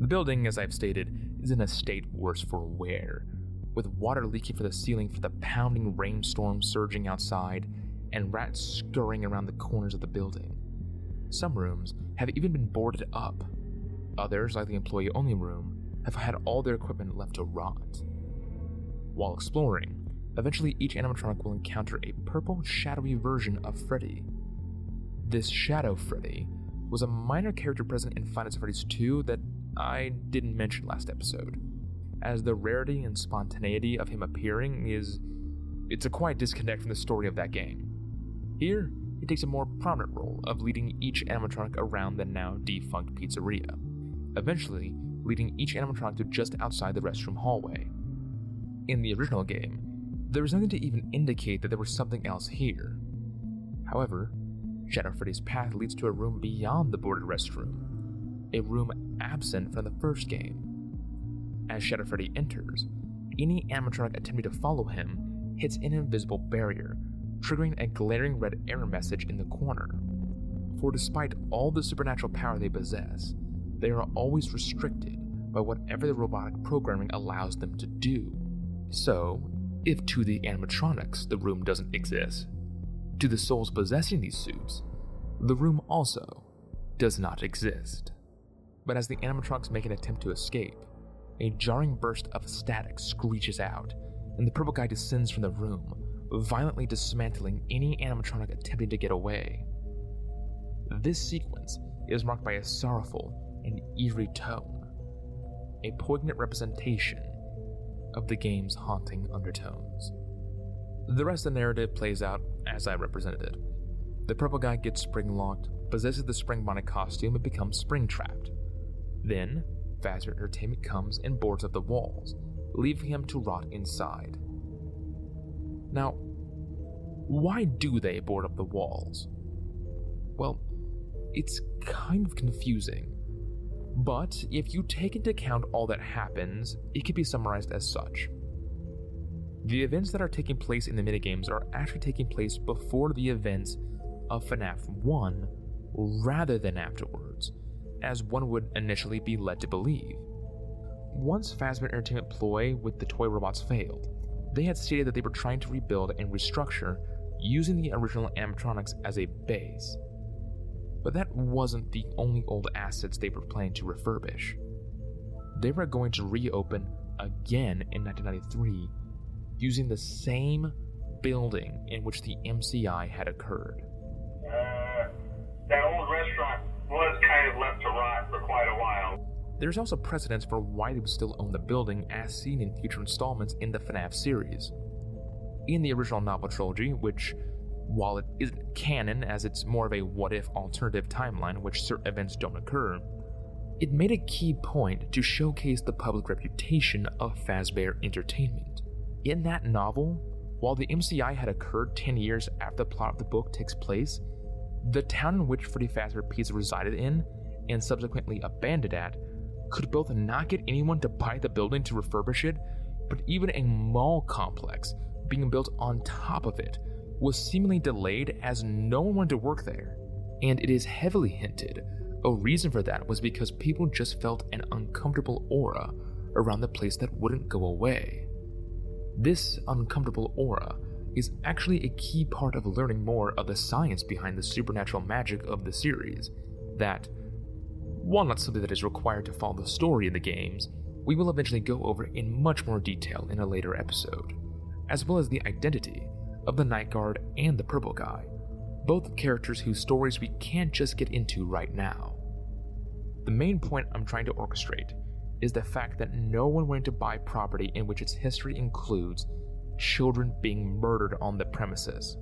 The building, as I've stated, is in a state worse for wear, with water leaking from the ceiling from the pounding rainstorm surging outside and rats scurrying around the corners of the building. Some rooms have even been boarded up. Others, like the employee only room, have had all their equipment left to rot. While exploring, eventually each animatronic will encounter a purple, shadowy version of Freddy. This Shadow Freddy was a minor character present in Nights at Freddy's 2 that I didn't mention last episode, as the rarity and spontaneity of him appearing is. It's a quite disconnect from the story of that game. Here, he takes a more prominent role of leading each animatronic around the now defunct pizzeria, eventually leading each animatronic to just outside the restroom hallway. In the original game, there was nothing to even indicate that there was something else here. However, Shadow Freddy's path leads to a room beyond the boarded restroom, a room absent from the first game. As Shadow Freddy enters, any animatronic attempting to follow him hits an invisible barrier, triggering a glaring red error message in the corner. For despite all the supernatural power they possess, they are always restricted by whatever the robotic programming allows them to do. So, if to the animatronics the room doesn't exist, to the souls possessing these suits, the room also does not exist. But as the animatronics make an attempt to escape, a jarring burst of static screeches out, and the purple guy descends from the room, violently dismantling any animatronic attempting to get away. This sequence is marked by a sorrowful and eerie tone, a poignant representation of the game's haunting undertones. The rest of the narrative plays out as I represented it. The purple guy gets spring locked, possesses the spring Bonnie costume, and becomes spring trapped. Then, Fazbear Entertainment comes and boards up the walls, leaving him to rot inside. Now, why do they board up the walls? Well, it's kind of confusing. But if you take into account all that happens, it can be summarized as such. The events that are taking place in the minigames are actually taking place before the events of FNAF 1 rather than afterwards, as one would initially be led to believe. Once Fazbear Entertainment ploy with the toy robots failed, they had stated that they were trying to rebuild and restructure using the original animatronics as a base. But that wasn't the only old assets they were planning to refurbish. They were going to reopen again in 1993 using the same building in which the MCI had occurred. Uh, that old was kind of left to rot for quite a while. There's also precedence for why they would still own the building as seen in future installments in the FNAF series. In the original novel trilogy, which, while it isn't canon as it's more of a what if alternative timeline in which certain events don't occur, it made a key point to showcase the public reputation of Fazbear Entertainment. In that novel, while the MCI had occurred 10 years after the plot of the book takes place, the town in which Freddy Fazbear resided in and subsequently abandoned at could both not get anyone to buy the building to refurbish it, but even a mall complex being built on top of it was seemingly delayed as no one wanted to work there. And it is heavily hinted a reason for that was because people just felt an uncomfortable aura around the place that wouldn't go away. This uncomfortable aura is actually a key part of learning more of the science behind the supernatural magic of the series. That, while not something that is required to follow the story in the games, we will eventually go over in much more detail in a later episode, as well as the identity of the Night Guard and the Purple Guy, both characters whose stories we can't just get into right now. The main point I'm trying to orchestrate is the fact that no one wanted to buy property in which its history includes children being murdered on the premises.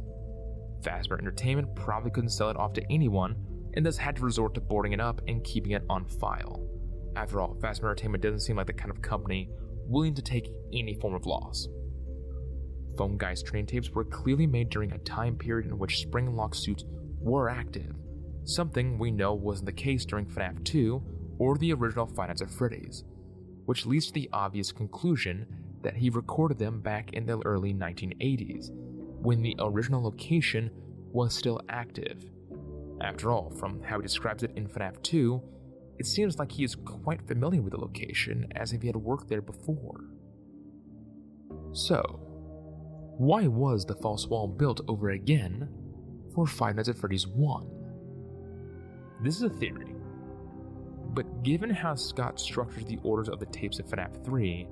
Fazbear Entertainment probably couldn't sell it off to anyone, and thus had to resort to boarding it up and keeping it on file. After all, Fazbear Entertainment doesn't seem like the kind of company willing to take any form of loss. Phone Guy's training tapes were clearly made during a time period in which spring lock suits were active, something we know wasn't the case during FNAF 2 or the original Five Nights at Freddy's, which leads to the obvious conclusion that he recorded them back in the early 1980s, when the original location was still active. After all, from how he describes it in FNAF 2, it seems like he is quite familiar with the location as if he had worked there before. So, why was the false wall built over again for Five Nights at Freddy's 1? This is a theory, but given how Scott structures the orders of the tapes of FNAF 3,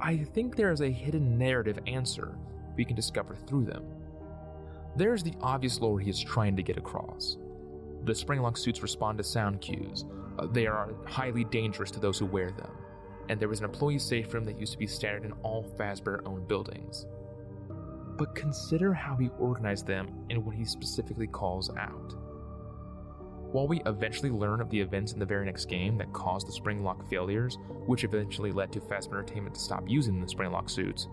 I think there is a hidden narrative answer we can discover through them. There's the obvious lore he is trying to get across. The Springlock suits respond to sound cues. Uh, they are highly dangerous to those who wear them. And there was an employee safe room that used to be standard in all Fazbear owned buildings. But consider how he organized them and what he specifically calls out. While we eventually learn of the events in the very next game that caused the spring lock failures, which eventually led to Fazbear Entertainment to stop using the spring lock suits,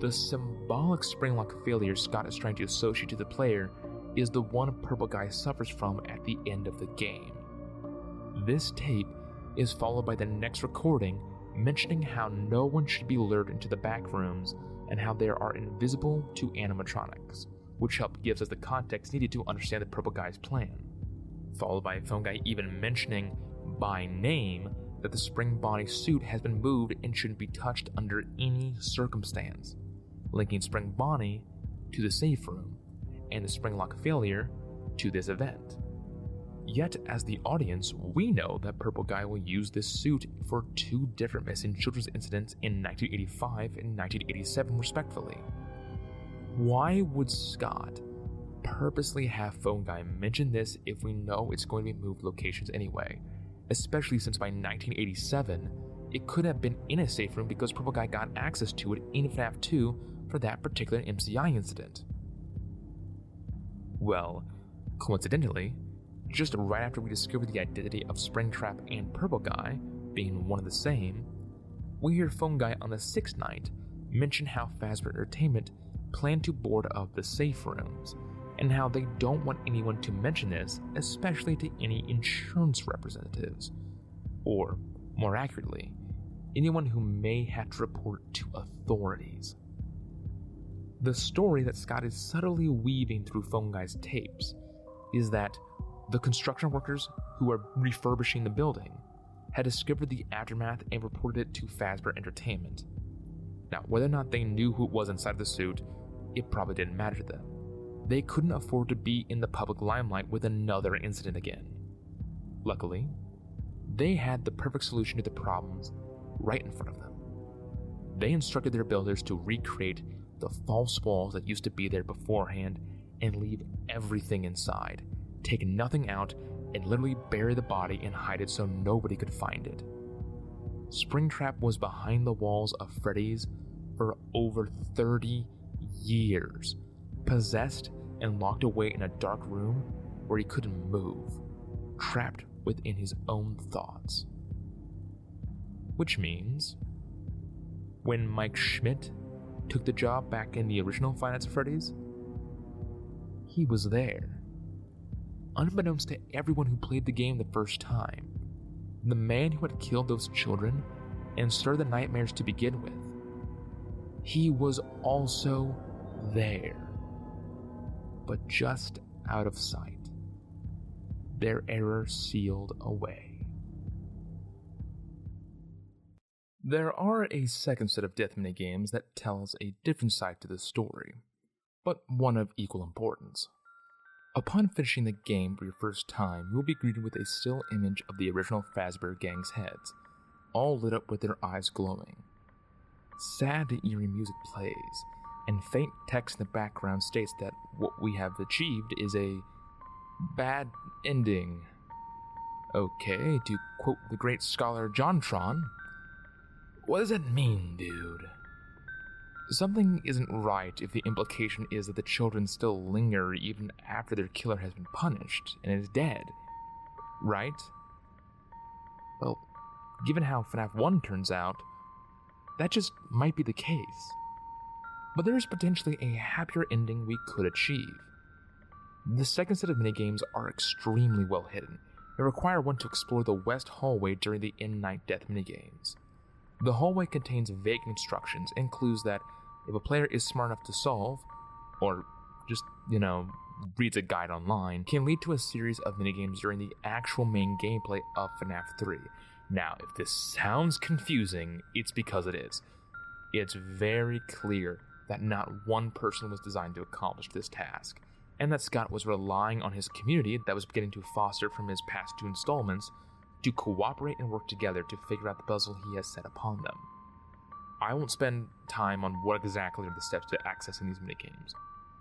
the symbolic spring lock failure Scott is trying to associate to the player is the one Purple Guy suffers from at the end of the game. This tape is followed by the next recording mentioning how no one should be lured into the back rooms and how they are invisible to animatronics, which help gives us the context needed to understand the Purple Guy's plan followed by phone guy even mentioning by name that the Spring Bonnie suit has been moved and shouldn't be touched under any circumstance, linking Spring Bonnie to the safe room and the spring lock failure to this event. Yet, as the audience, we know that Purple Guy will use this suit for two different missing children's incidents in 1985 and 1987, respectively. Why would Scott purposely have Phone Guy mention this if we know it's going to be moved locations anyway, especially since by 1987, it could have been in a safe room because Purple Guy got access to it in FNAF 2 for that particular MCI incident. Well, coincidentally, just right after we discovered the identity of Springtrap and Purple Guy being one of the same, we hear Phone Guy on the sixth night mention how Fazbear Entertainment plan to board up the safe rooms and how they don't want anyone to mention this, especially to any insurance representatives. Or, more accurately, anyone who may have to report to authorities. The story that Scott is subtly weaving through Phone Guy's tapes is that the construction workers who are refurbishing the building had discovered the aftermath and reported it to Fazbear Entertainment. Now, whether or not they knew who it was inside the suit, it probably didn't matter to them. They couldn't afford to be in the public limelight with another incident again. Luckily, they had the perfect solution to the problems right in front of them. They instructed their builders to recreate the false walls that used to be there beforehand and leave everything inside, take nothing out, and literally bury the body and hide it so nobody could find it. Springtrap was behind the walls of Freddy's for over 30 years, possessed and locked away in a dark room where he couldn't move, trapped within his own thoughts. Which means, when Mike Schmidt took the job back in the original Five Nights Freddy's, he was there. Unbeknownst to everyone who played the game the first time, the man who had killed those children and started the nightmares to begin with, he was also there, but just out of sight. Their error sealed away. There are a second set of death minigames that tells a different side to the story, but one of equal importance. Upon finishing the game for your first time, you will be greeted with a still image of the original Fazbear gang's heads, all lit up with their eyes glowing. Sad eerie music plays, and faint text in the background states that what we have achieved is a bad ending. Okay, to quote the great scholar JonTron, what does that mean, dude? Something isn't right if the implication is that the children still linger even after their killer has been punished and is dead, right? Well, given how FNAF 1 turns out, that just might be the case. But there is potentially a happier ending we could achieve. The second set of minigames are extremely well hidden and require one to explore the west hallway during the in night death minigames. The hallway contains vague instructions and clues that if a player is smart enough to solve, or just, you know, reads a guide online, can lead to a series of minigames during the actual main gameplay of FNAF 3. Now, if this sounds confusing, it's because it is. It's very clear that not one person was designed to accomplish this task, and that Scott was relying on his community that was beginning to foster from his past two installments to cooperate and work together to figure out the puzzle he has set upon them. I won't spend time on what exactly are the steps to accessing these minigames.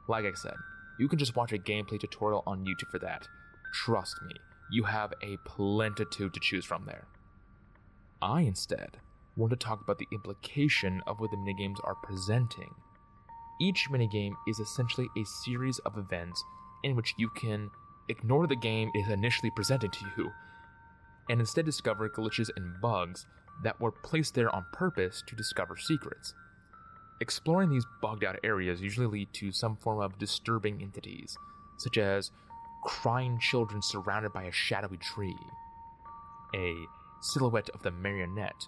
Like I said, you can just watch a gameplay tutorial on YouTube for that. Trust me, you have a plentitude to choose from there. I instead want to talk about the implication of what the minigames are presenting. Each minigame is essentially a series of events in which you can ignore the game is initially presented to you and instead discover glitches and bugs that were placed there on purpose to discover secrets. Exploring these bugged out areas usually lead to some form of disturbing entities, such as crying children surrounded by a shadowy tree, a silhouette of the marionette,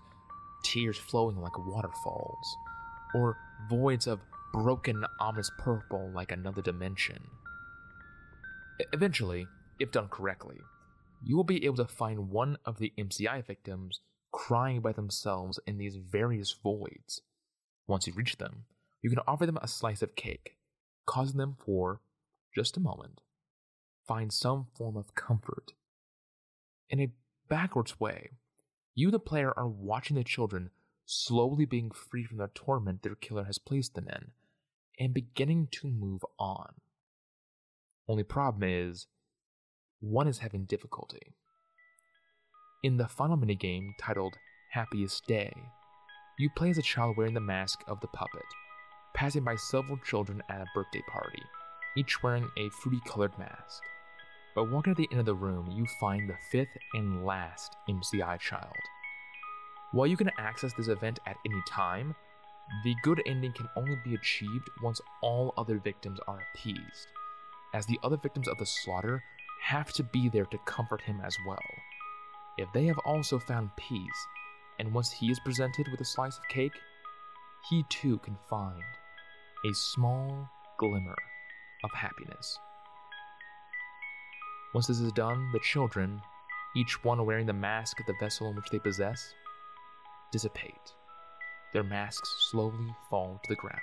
tears flowing like waterfalls, or voids of broken, ominous purple like another dimension. Eventually, if done correctly, you will be able to find one of the MCI victims crying by themselves in these various voids. Once you reach them, you can offer them a slice of cake, causing them for just a moment find some form of comfort. In a backwards way, you, the player, are watching the children slowly being freed from the torment their killer has placed them in and beginning to move on. Only problem is, one is having difficulty. In the final minigame titled Happiest Day, you play as a child wearing the mask of the puppet, passing by several children at a birthday party, each wearing a fruity colored mask. But walking at the end of the room, you find the fifth and last MCI child. While you can access this event at any time, the good ending can only be achieved once all other victims are appeased as the other victims of the slaughter have to be there to comfort him as well. If they have also found peace, and once he is presented with a slice of cake, he too can find a small glimmer of happiness. Once this is done, the children, each one wearing the mask of the vessel in which they possess, dissipate. Their masks slowly fall to the ground,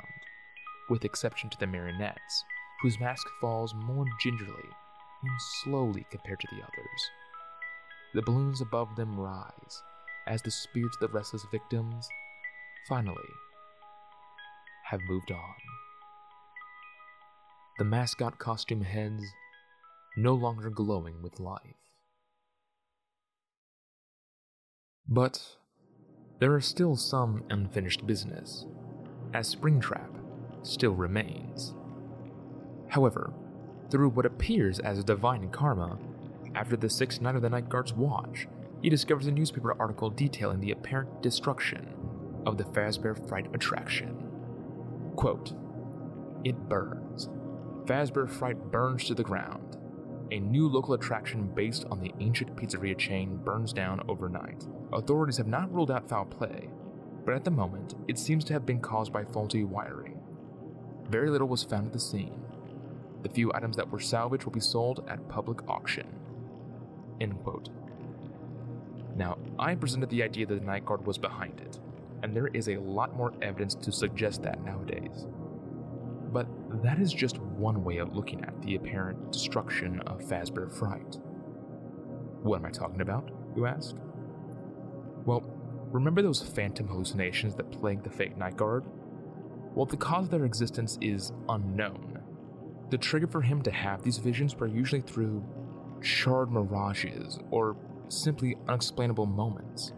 with exception to the marionettes, whose mask falls more gingerly and slowly compared to the others. The balloons above them rise as the spirits of the restless victims finally have moved on. The mascot costume heads no longer glowing with life. But there are still some unfinished business, as Springtrap still remains. However, through what appears as divine karma, after the sixth night of the Night Guard's watch, he discovers a newspaper article detailing the apparent destruction of the Fazbear Fright attraction. Quote, It burns. Fazbear Fright burns to the ground. A new local attraction based on the ancient pizzeria chain burns down overnight. Authorities have not ruled out foul play, but at the moment, it seems to have been caused by faulty wiring. Very little was found at the scene, the few items that were salvaged will be sold at public auction. End quote. Now, I presented the idea that the Night Guard was behind it, and there is a lot more evidence to suggest that nowadays. That is just one way of looking at the apparent destruction of Fazbear Fright. What am I talking about, you ask? Well, remember those phantom hallucinations that plague the fake Night Guard? Well, the cause of their existence is unknown, the trigger for him to have these visions were usually through charred mirages or simply unexplainable moments.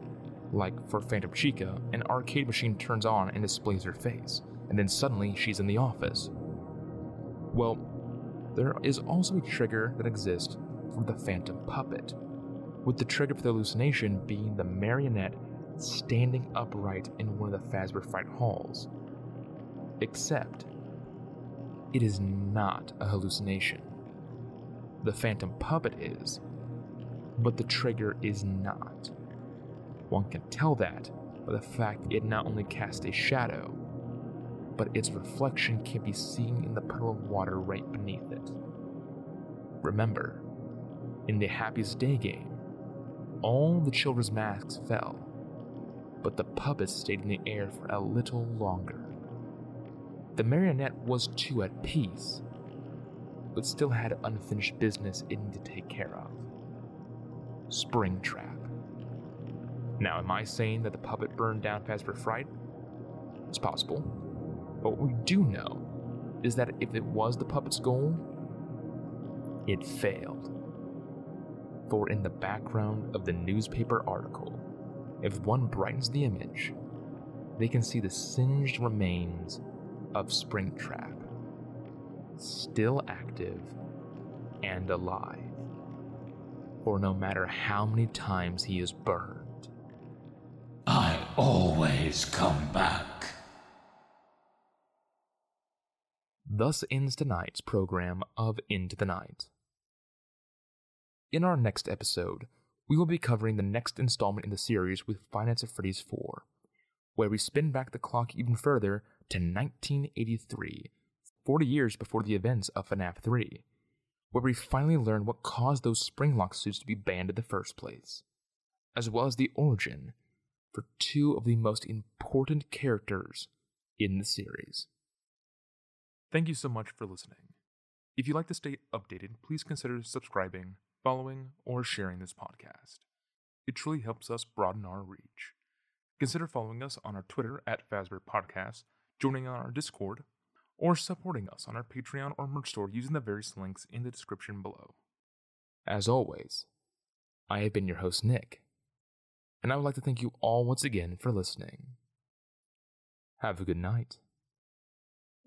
Like for Phantom Chica, an arcade machine turns on and displays her face, and then suddenly she's in the office. Well, there is also a trigger that exists for the Phantom Puppet, with the trigger for the hallucination being the marionette standing upright in one of the Fazbear Fright halls. Except, it is not a hallucination. The phantom puppet is, but the trigger is not. One can tell that by the fact it not only casts a shadow, but its reflection can be seen in the puddle of water right beneath it. Remember, in the Happiest Day game, all the children's masks fell, but the puppets stayed in the air for a little longer. The marionette was too at peace, but still had unfinished business it needed to take care of. Springtrap. Now, am I saying that the puppet burned down Fazbear Fright? It's possible. But what we do know is that if it was the puppet's goal, it failed. For in the background of the newspaper article, if one brightens the image, they can see the singed remains of Springtrap, still active and alive. For no matter how many times he is burned, I always come back. Thus ends tonight's program of Into the Night. In our next episode, we will be covering the next installment in the series with Five Nights at Freddy's 4, where we spin back the clock even further to 1983, 40 years before the events of FNAF 3, where we finally learn what caused those Springlock suits to be banned in the first place, as well as the origin for two of the most important characters in the series. Thank you so much for listening. If you'd like to stay updated, please consider subscribing, following, or sharing this podcast. It truly helps us broaden our reach. Consider following us on our Twitter at Fazbear Podcast joining on our Discord, or supporting us on our Patreon or merch store using the various links in the description below. As always, I have been your host, Nick, and I would like to thank you all once again for listening. Have a good night,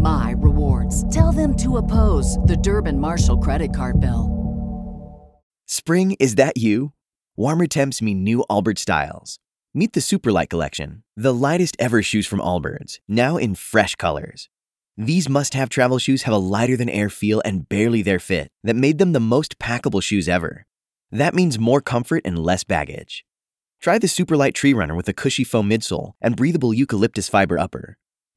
my rewards. Tell them to oppose the Durbin Marshall credit card bill. Spring, is that you? Warmer temps mean new Allbirds styles. Meet the Superlight Collection, the lightest ever shoes from Allbirds, now in fresh colors. These must have travel shoes have a lighter than air feel and barely there fit that made them the most packable shoes ever. That means more comfort and less baggage. Try the Superlight Tree Runner with a cushy foam midsole and breathable eucalyptus fiber upper.